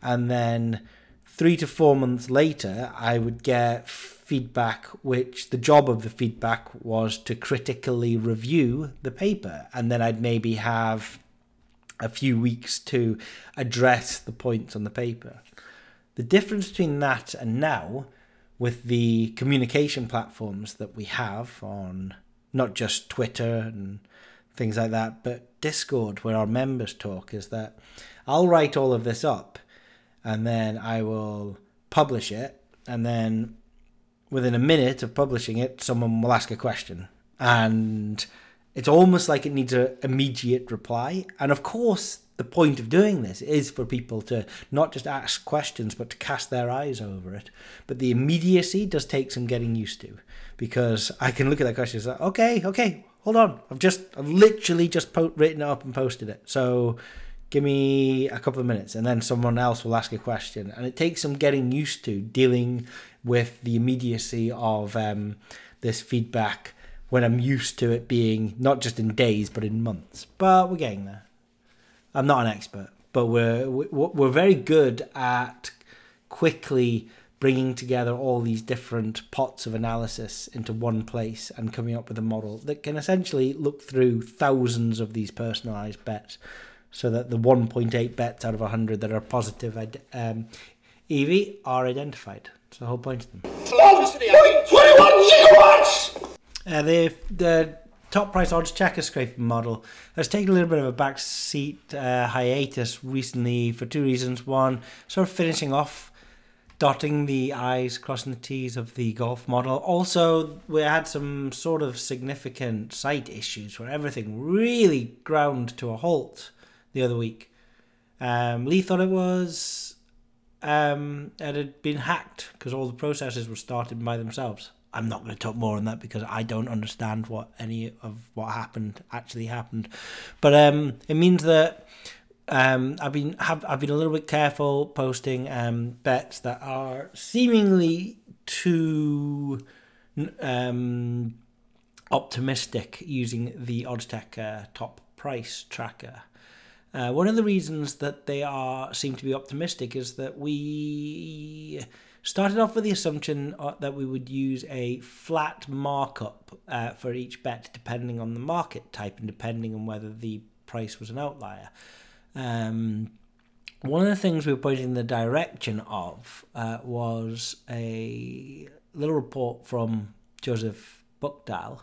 and then three to four months later, I would get feedback, which the job of the feedback was to critically review the paper, and then I'd maybe have a few weeks to address the points on the paper. The difference between that and now with the communication platforms that we have on not just Twitter and things like that, but Discord, where our members talk, is that I'll write all of this up and then I will publish it, and then within a minute of publishing it, someone will ask a question, and it's almost like it needs an immediate reply. And of course, the point of doing this is for people to not just ask questions, but to cast their eyes over it. But the immediacy does take some getting used to, because I can look at that question and say, okay, okay, hold on, I've just, I've literally just po- written it up and posted it. So give me a couple of minutes and then someone else will ask a question and it takes some getting used to dealing with the immediacy of um, this feedback when i'm used to it being not just in days but in months but we're getting there i'm not an expert but we're we're very good at quickly bringing together all these different pots of analysis into one place and coming up with a model that can essentially look through thousands of these personalized bets so that the 1.8 bets out of 100 that are positive um, EV are identified. That's the whole point of them. 21 gigawatts! Uh, the, the top price odds checker scraping model has taken a little bit of a backseat uh, hiatus recently for two reasons. One, sort of finishing off, dotting the I's, crossing the T's of the golf model. Also, we had some sort of significant site issues where everything really ground to a halt the other week. Um, Lee thought it was um, it had been hacked because all the processes were started by themselves. I'm not going to talk more on that because I don't understand what any of what happened actually happened, but um, it means that um, I've been have I've been a little bit careful posting um, bets that are seemingly too um, optimistic using the OddsTech uh, top price tracker. Uh, one of the reasons that they are seem to be optimistic is that we started off with the assumption uh, that we would use a flat markup uh, for each bet depending on the market type and depending on whether the price was an outlier. Um, one of the things we were pointing in the direction of uh, was a little report from Joseph Buchdahl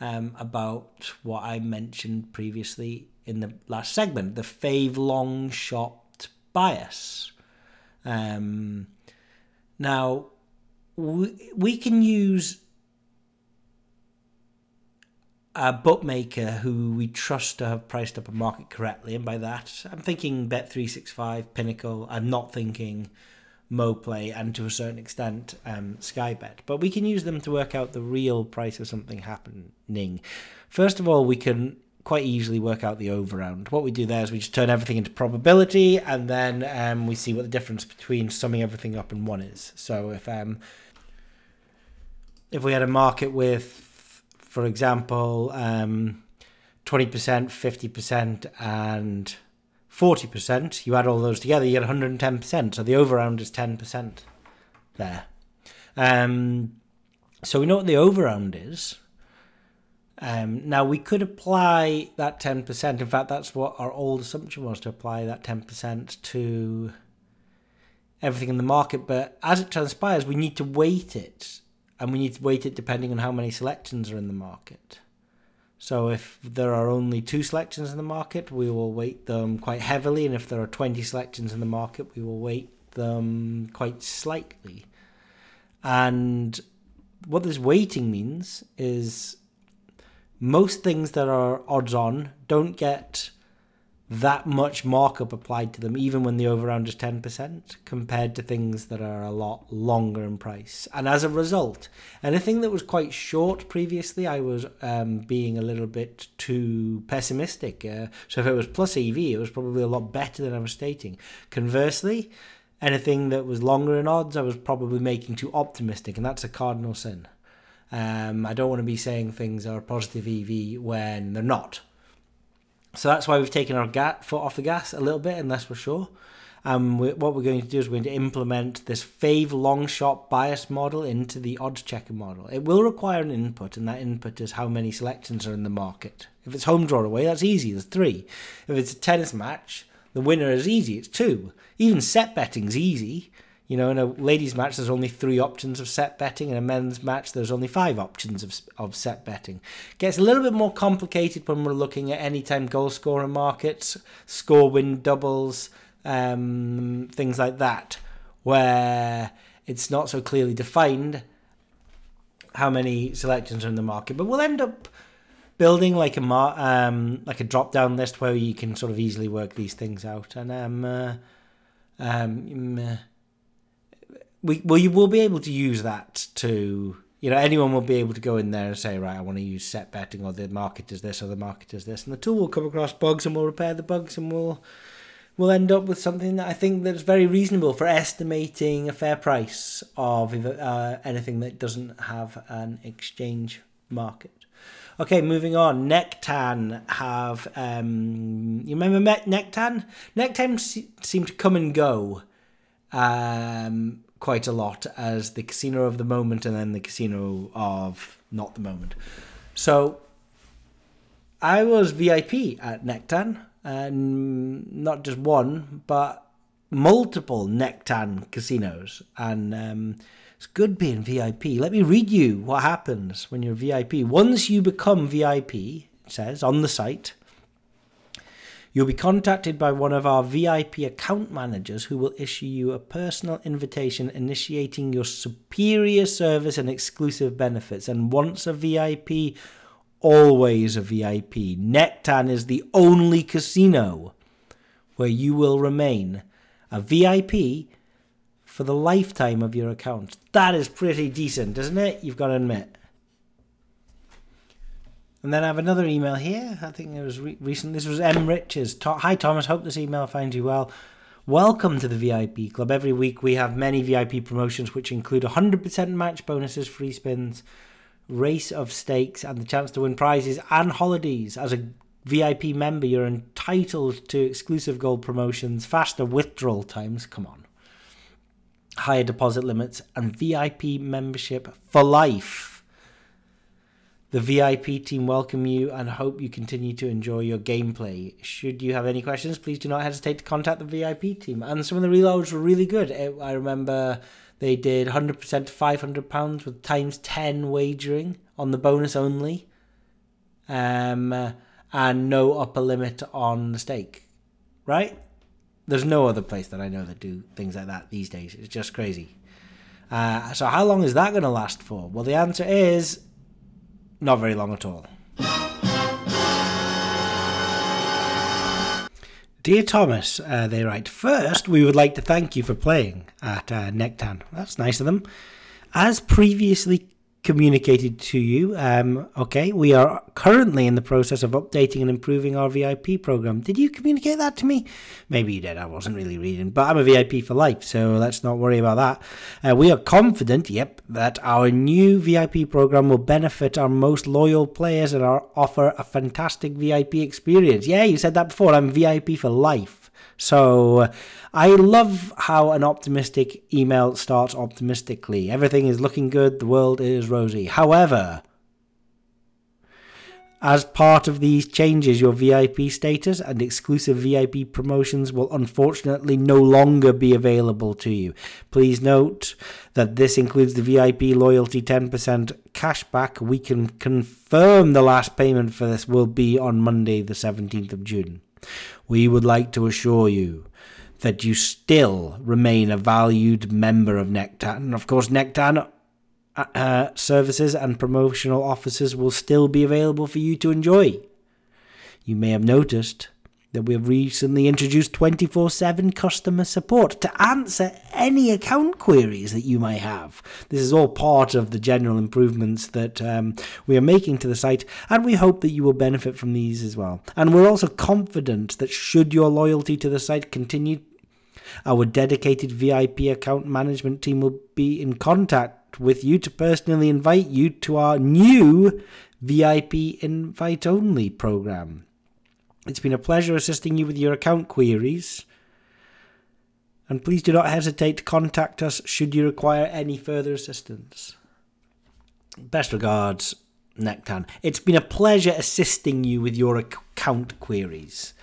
um, about what I mentioned previously in the last segment, the fave long shot bias. Um, now, we, we can use a bookmaker who we trust to have priced up a market correctly, and by that, I'm thinking Bet365, Pinnacle. I'm not thinking MoPlay and to a certain extent um, Skybet. But we can use them to work out the real price of something happening. First of all, we can quite easily work out the overround. What we do there is we just turn everything into probability, and then um, we see what the difference between summing everything up and one is. So if um, if we had a market with, for example, um, 20%, 50%, and 40%, you add all those together, you get 110%. So the overround is 10% there. Um, so we know what the overround is. Um, now we could apply that 10%. In fact, that's what our old assumption was to apply that 10% to everything in the market. But as it transpires, we need to weight it. And we need to weight it depending on how many selections are in the market. So if there are only two selections in the market, we will weight them quite heavily. And if there are 20 selections in the market, we will weight them quite slightly. And what this weighting means is most things that are odds on don't get that much markup applied to them, even when the overround is 10%, compared to things that are a lot longer in price. And as a result, anything that was quite short previously, I was um, being a little bit too pessimistic. Uh, so if it was plus EV, it was probably a lot better than I was stating. Conversely, anything that was longer in odds, I was probably making too optimistic, and that's a cardinal sin. Um, I don't want to be saying things are positive EV when they're not. So that's why we've taken our foot off the gas a little bit, unless we're sure. Um, we, what we're going to do is we're going to implement this fave long shot bias model into the odds checker model. It will require an input, and that input is how many selections are in the market. If it's home draw away, that's easy. There's three. If it's a tennis match, the winner is easy. It's two. Even set betting's easy. You know, in a ladies' match, there's only three options of set betting. In a men's match, there's only five options of, of set betting. Gets a little bit more complicated when we're looking at anytime goal scorer markets, score win doubles, um, things like that, where it's not so clearly defined how many selections are in the market. But we'll end up building like a mar- um, like a drop down list where you can sort of easily work these things out, and um, uh, um, uh, we well you will be able to use that to you know anyone will be able to go in there and say right I want to use set betting or the market does this or the market does this, and the tool will come across bugs and we'll repair the bugs and we'll we'll end up with something that I think that's very reasonable for estimating a fair price of uh, anything that doesn't have an exchange market. Okay, moving on. Nektan have um, you remember Nektan? Nektan se- seem to come and go um, quite a lot as the casino of the moment and then the casino of not the moment. So I was VIP at Nektan, and not just one, but multiple Nektan casinos, and um, it's good being VIP. Let me read you what happens when you're VIP. Once you become VIP, it says on the site, you'll be contacted by one of our VIP account managers who will issue you a personal invitation initiating your superior service and exclusive benefits. And once a VIP, always a VIP. Nektan is the only casino where you will remain a VIP for the lifetime of your account. That is pretty decent, isn't it? You've got to admit. And then I have another email here. I think it was re- recent. This was M. Riches. Hi, Thomas. Hope this email finds you well. Welcome to the VIP Club. Every week we have many VIP promotions, which include 100% match bonuses, free spins, race of stakes, and the chance to win prizes and holidays. As a VIP member, you're entitled to exclusive gold promotions, faster withdrawal times. Come on higher deposit limits, and VIP membership for life. The VIP team welcome you and hope you continue to enjoy your gameplay. Should you have any questions, please do not hesitate to contact the VIP team. And some of the reloads were really good. I remember they did 100% to £500 with times 10 wagering on the bonus only, um, and no upper limit on the stake. Right? There's no other place that I know that do things like that these days. It's just crazy. Uh, so how long is that going to last for? Well, the answer is not very long at all. Dear Thomas, uh, they write, First, we would like to thank you for playing at uh, Nektan. That's nice of them. As previously communicated to you. Um, okay, we are currently in the process of updating and improving our VIP program. Did you communicate that to me? Maybe you did. I wasn't really reading, but I'm a VIP for life, so let's not worry about that. Uh, we are confident, yep, that our new VIP program will benefit our most loyal players and our, offer a fantastic VIP experience. Yeah, you said that before. I'm VIP for life. So uh, I love how an optimistic email starts optimistically. Everything is looking good, the world is rosy. However, as part of these changes, your VIP status and exclusive VIP promotions will unfortunately no longer be available to you. Please note that this includes the VIP loyalty 10% cashback. We can confirm the last payment for this will be on Monday, the 17th of June we would like to assure you that you still remain a valued member of Nektan. And of course, Nektan uh, services and promotional offers will still be available for you to enjoy. You may have noticed that we have recently introduced 24 7 customer support to answer any account queries that you might have. This is all part of the general improvements that um, we are making to the site, and we hope that you will benefit from these as well. And we're also confident that should your loyalty to the site continue, our dedicated VIP account management team will be in contact with you to personally invite you to our new VIP invite only program. It's been a pleasure assisting you with your account queries. And please do not hesitate to contact us should you require any further assistance. Best regards, Nektan. It's been a pleasure assisting you with your account queries.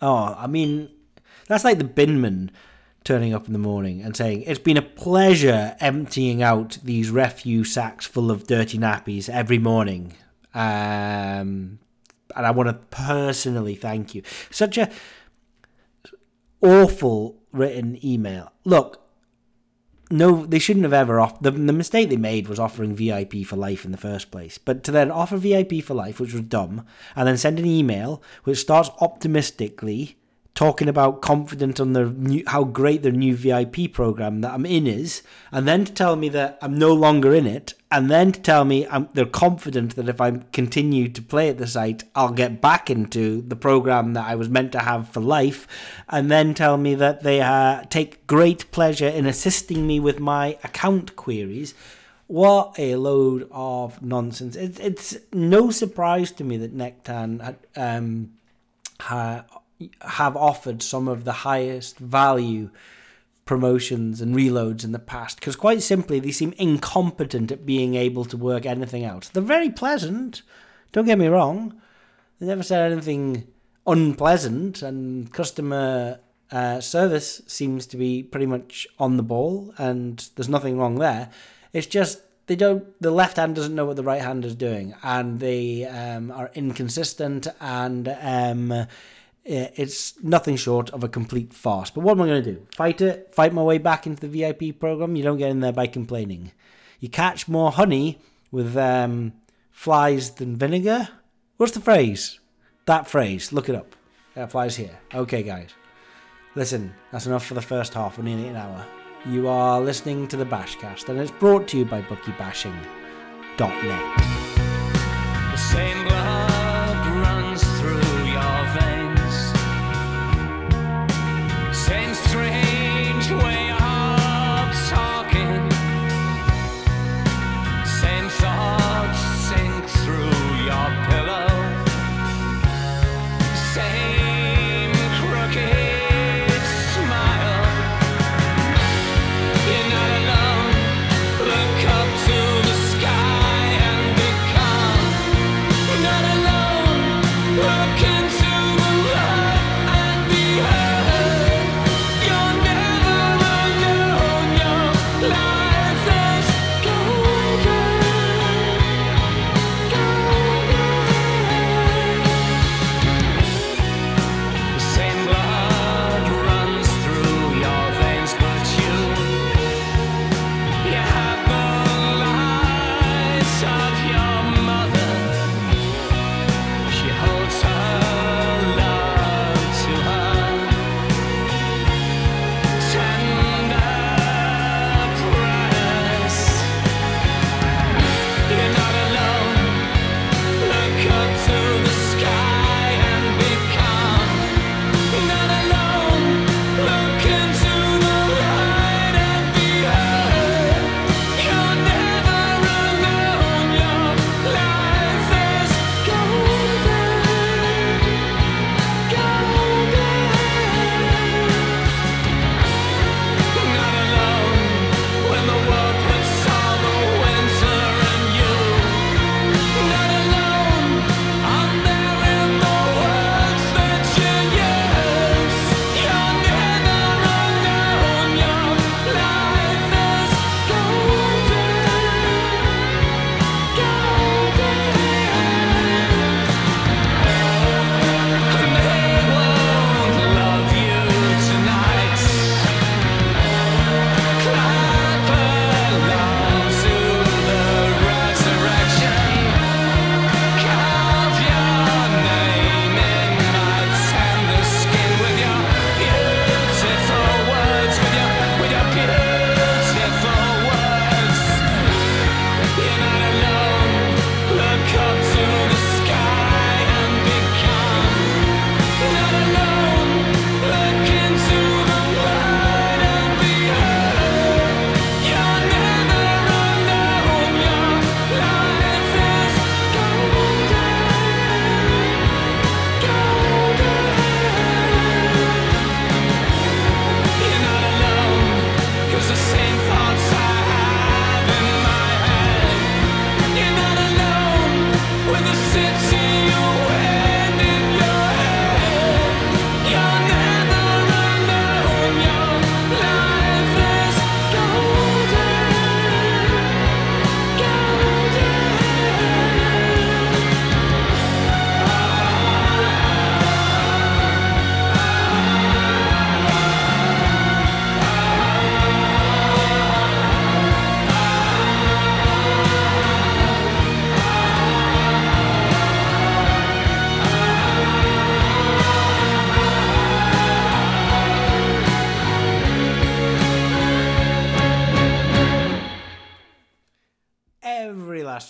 Oh, I mean, that's like the binman turning up in the morning and saying, It's been a pleasure emptying out these refuse sacks full of dirty nappies every morning. Um, and I want to personally thank you. Such a awful written email. Look, no, they shouldn't have ever off. The, the mistake they made was offering VIP for life in the first place. But to then offer VIP for life, which was dumb, and then send an email which starts optimistically talking about confident on their new, how great their new VIP program that I'm in is, and then to tell me that I'm no longer in it, and then to tell me I'm, they're confident that if I continue to play at the site, I'll get back into the program that I was meant to have for life, and then tell me that they uh, take great pleasure in assisting me with my account queries. What a load of nonsense! It's it's no surprise to me that Nektan um, ha, have offered some of the highest value promotions and reloads in the past because quite simply they seem incompetent at being able to work anything out. They're very pleasant, don't get me wrong. They never said anything unpleasant, and customer uh, service seems to be pretty much on the ball, and there's nothing wrong there. It's just they don't. The left hand doesn't know what the right hand is doing, and they um, are inconsistent and. Um, it's nothing short of a complete farce. But what am I going to do? Fight it? Fight my way back into the VIP program? You don't get in there by complaining. You catch more honey with um, flies than vinegar? What's the phrase? That phrase. Look it up. That flies here. Okay, guys. Listen, that's enough for the first half. We're nearly an hour. You are listening to the Bashcast, and it's brought to you by BookieBashing.net.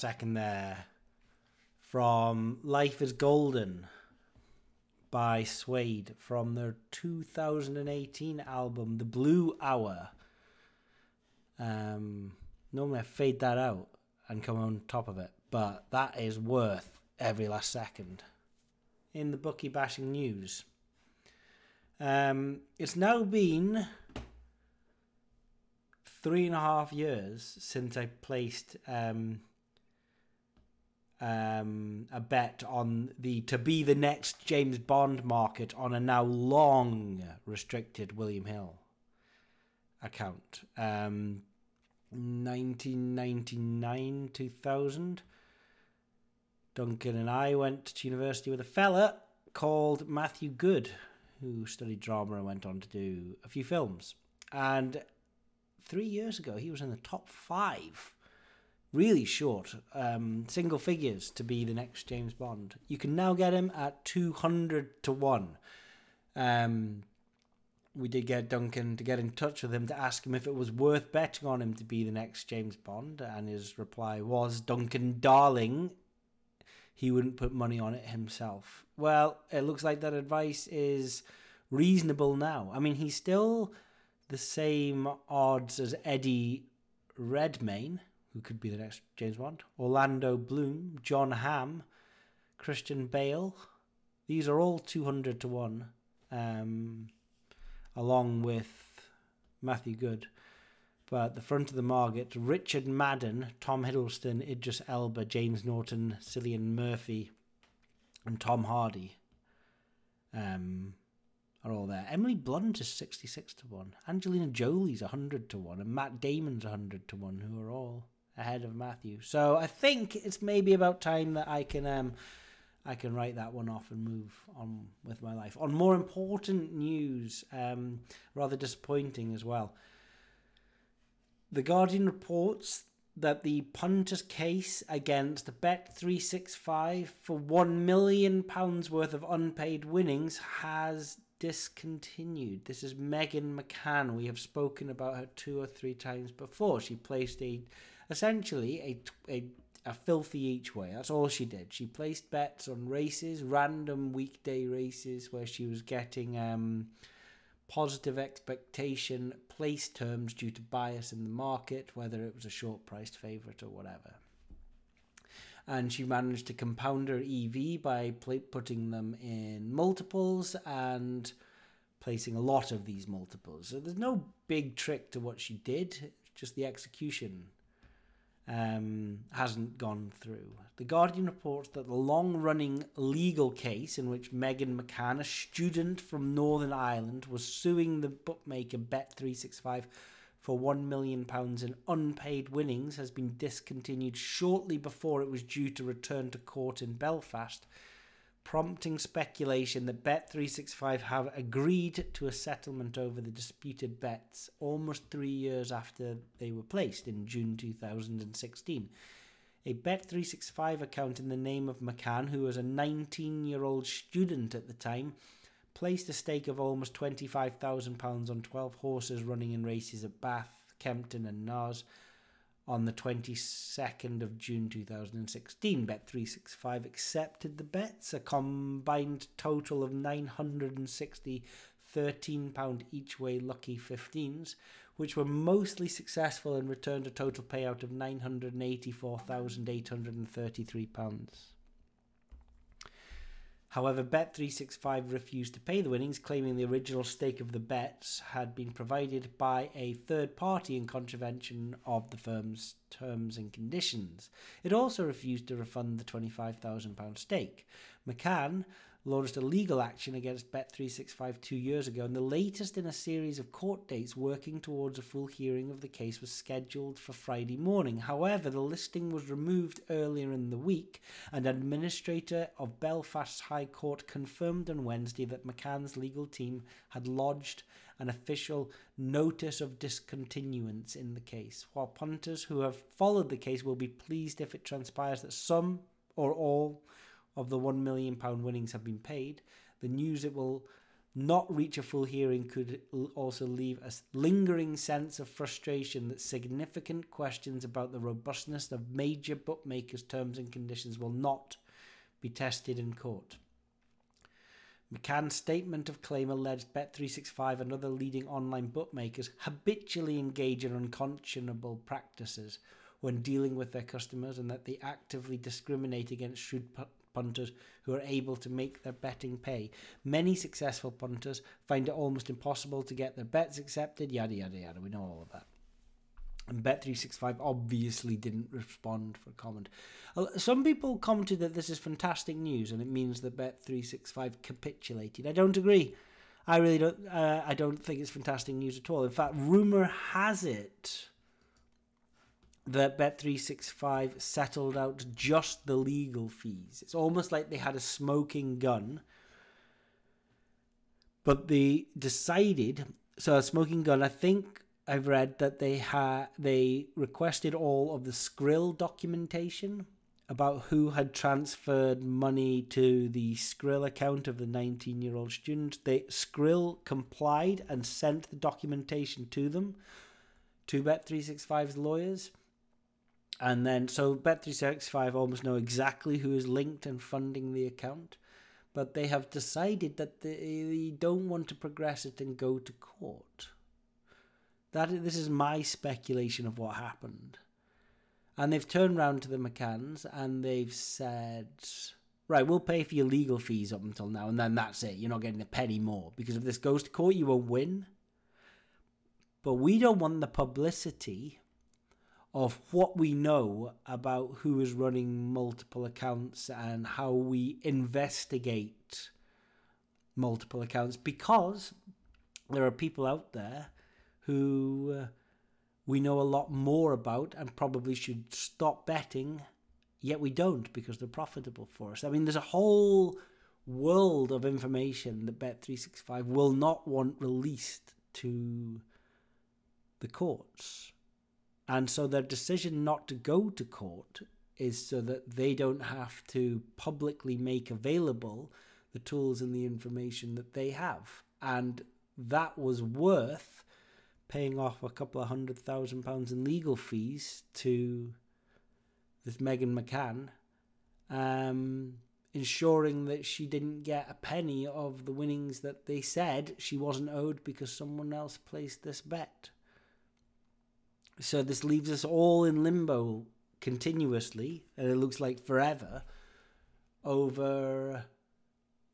second there from Life is Golden by Suede from their 2018 album The Blue Hour. Um, normally I fade that out and come on top of it, but that is worth every last second. In the bookie bashing news, um, it's now been three and a half years since I placed um, um, a bet on the to be the next James Bond market on a now long restricted William Hill account. Um, 1999 2000. Duncan and I went to university with a fella called Matthew Goode, who studied drama and went on to do a few films. And three years ago, he was in the top five. Really short, um, single figures to be the next James Bond. You can now get him at 200 to 1. Um, we did get Duncan to get in touch with him to ask him if it was worth betting on him to be the next James Bond, and his reply was Duncan Darling. He wouldn't put money on it himself. Well, it looks like that advice is reasonable now. I mean, he's still the same odds as Eddie Redmayne, who could be the next James Bond, Orlando Bloom, Jon Hamm, Christian Bale. These are all 200 to 1. Um, along with Matthew Goode. But at the front of the market, Richard Madden, Tom Hiddleston, Idris Elba, James Norton, Cillian Murphy, and Tom Hardy um, are all there. Emily Blunt is 66 to 1. Angelina Jolie's 100 to 1. And Matt Damon's 100 to 1, who are all ahead of Matthew. So I think it's maybe about time that I can. Um, I can write that one off and move on with my life. On more important news, um, rather disappointing as well. The Guardian reports that the punters case against Bet365 for £1 million worth of unpaid winnings has discontinued. This is Megan McCann. We have spoken about her two or three times before. She placed a essentially a, a a filthy each way. That's all she did. She placed bets on races, random weekday races where she was getting um, positive expectation place terms due to bias in the market, whether it was a short priced favourite or whatever. And she managed to compound her EV by putting them in multiples and placing a lot of these multiples. So there's no big trick to what she did, just the execution um, hasn't gone through. The Guardian reports that the long running legal case in which Megan McCann, a student from Northern Ireland, was suing the bookmaker Bet365 for £1 million in unpaid winnings has been discontinued shortly before it was due to return to court in Belfast prompting speculation that Bet365 have agreed to a settlement over the disputed bets almost three years after they were placed in June 2016. A Bet365 account in the name of McCann, who was a 19 year old student at the time, placed a stake of almost £25,000 on 12 horses running in races at Bath, Kempton, and Naas on the 22nd of June 2016. Bet365 accepted the bets, a combined total of 960 £13 each way lucky 15s, which were mostly successful and returned a total payout of £984,833. However, Bet365 refused to pay the winnings, claiming the original stake of the bets had been provided by a third party in contravention of the firm's terms and conditions. It also refused to refund the £25,000 stake. McCann launched a legal action against Bet365 two years ago, and the latest in a series of court dates working towards a full hearing of the case was scheduled for Friday morning. However, the listing was removed earlier in the week, and administrator of Belfast's High Court confirmed on Wednesday that McCann's legal team had lodged an official notice of discontinuance in the case, while punters who have followed the case will be pleased if it transpires that some or all of the £1 million winnings have been paid. The news it will not reach a full hearing could also leave a lingering sense of frustration that significant questions about the robustness of major bookmakers' terms and conditions will not be tested in court. McCann's statement of claim alleged Bet365 and other leading online bookmakers habitually engage in unconscionable practices when dealing with their customers and that they actively discriminate against shrewd punters who are able to make their betting pay. Many successful punters find it almost impossible to get their bets accepted, yada yada yada. We know all of that. And Bet365 obviously didn't respond for comment. Some people commented that this is fantastic news and it means that Bet365 capitulated. I don't agree. I really don't. Uh, I don't think it's fantastic news at all. In fact, rumor has it that Bet365 settled out just the legal fees. It's almost like they had a smoking gun, but they decided. So a smoking gun. I think I've read that they had they requested all of the Skrill documentation about who had transferred money to the Skrill account of the 19-year-old student. They Skrill complied and sent the documentation to them, to Bet365's lawyers. And then, so Bet365 almost know exactly who is linked and funding the account, but they have decided that they don't want to progress it and go to court. That this is my speculation of what happened. And they've turned round to the McCanns and they've said, right, we'll pay for your legal fees up until now, and then that's it. You're not getting a penny more. Because if this goes to court, you won't win. But we don't want the publicity of what we know about who is running multiple accounts and how we investigate multiple accounts because there are people out there who uh, we know a lot more about and probably should stop betting, yet we don't because they're profitable for us. I mean, there's a whole world of information that Bet365 will not want released to the courts. And so their decision not to go to court is so that they don't have to publicly make available the tools and the information that they have. And that was worth paying off a couple of hundred thousand pounds in legal fees to this Megan McCann, um, ensuring that she didn't get a penny of the winnings that they said she wasn't owed because someone else placed this bet. So this leaves us all in limbo continuously, and it looks like forever, over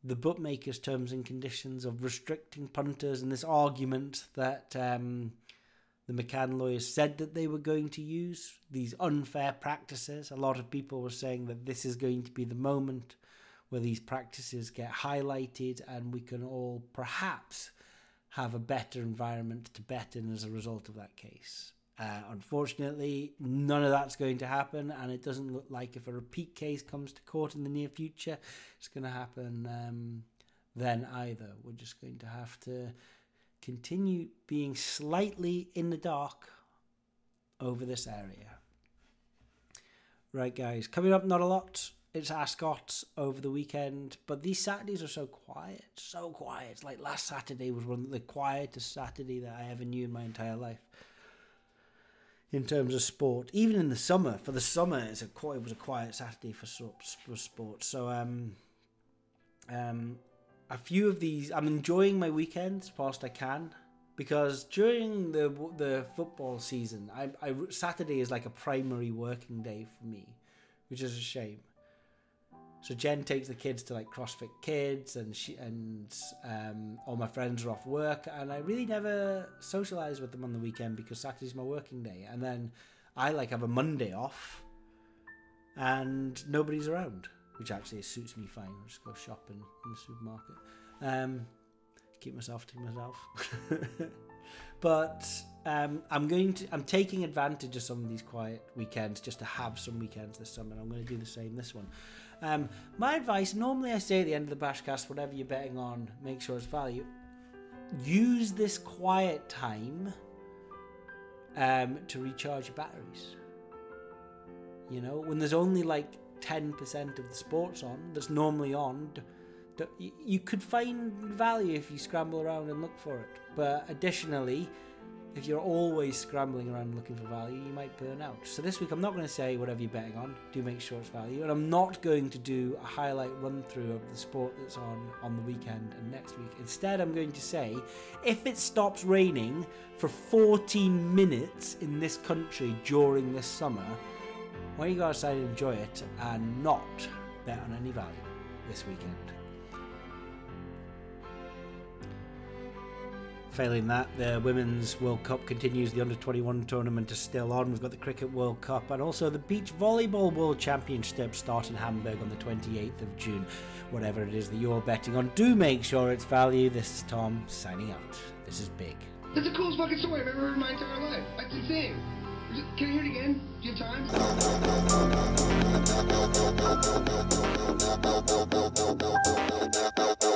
the bookmakers' terms and conditions of restricting punters and this argument that um, the McCann lawyers said that they were going to use these unfair practices. A lot of people were saying that this is going to be the moment where these practices get highlighted and we can all perhaps have a better environment to bet in as a result of that case. Uh, unfortunately, none of that's going to happen, and it doesn't look like if a repeat case comes to court in the near future, it's going to happen um, then either. We're just going to have to continue being slightly in the dark over this area. Right, guys, coming up, not a lot. It's Ascot over the weekend, but these Saturdays are so quiet, so quiet. It's like last Saturday was one of the quietest Saturday that I ever knew in my entire life in terms of sport. Even in the summer, for the summer, it's a it was a quiet Saturday for for sport. So um, um, a few of these, I'm enjoying my weekends whilst I can because during the the football season, I, I Saturday is like a primary working day for me, which is a shame. So Jen takes the kids to like CrossFit Kids, and she and um, all my friends are off work, and I really never socialize with them on the weekend because Saturday's my working day, and then I like have a Monday off, and nobody's around, which actually suits me fine. I'll just go shopping in the supermarket, um, keep myself to myself. *laughs* but um, I'm going to I'm taking advantage of some of these quiet weekends just to have some weekends this summer. I'm going to do the same this one. Um, my advice normally I say at the end of the Bashcast, whatever you're betting on, make sure it's value. Use this quiet time um, to recharge your batteries. You know, when there's only like 10% of the sports on that's normally on, you could find value if you scramble around and look for it, but additionally, if you're always scrambling around looking for value, you might burn out. So this week, I'm not going to say whatever you're betting on. Do make sure it's value, and I'm not going to do a highlight run through of the sport that's on on the weekend and next week. Instead, I'm going to say if it stops raining for 14 minutes in this country during this summer, why don't you go outside and enjoy it and not bet on any value this weekend? Failing that, the Women's World Cup continues, the under 21 tournament is still on. We've got the Cricket World Cup and also the Beach Volleyball World Championship start in Hamburg on the 28th of June. Whatever it is that you're betting on, do make sure it's value. This is Tom signing out. This is big. That's the coolest fucking story I've ever heard in my entire life. That's insane. Can I hear it again? Do you have time?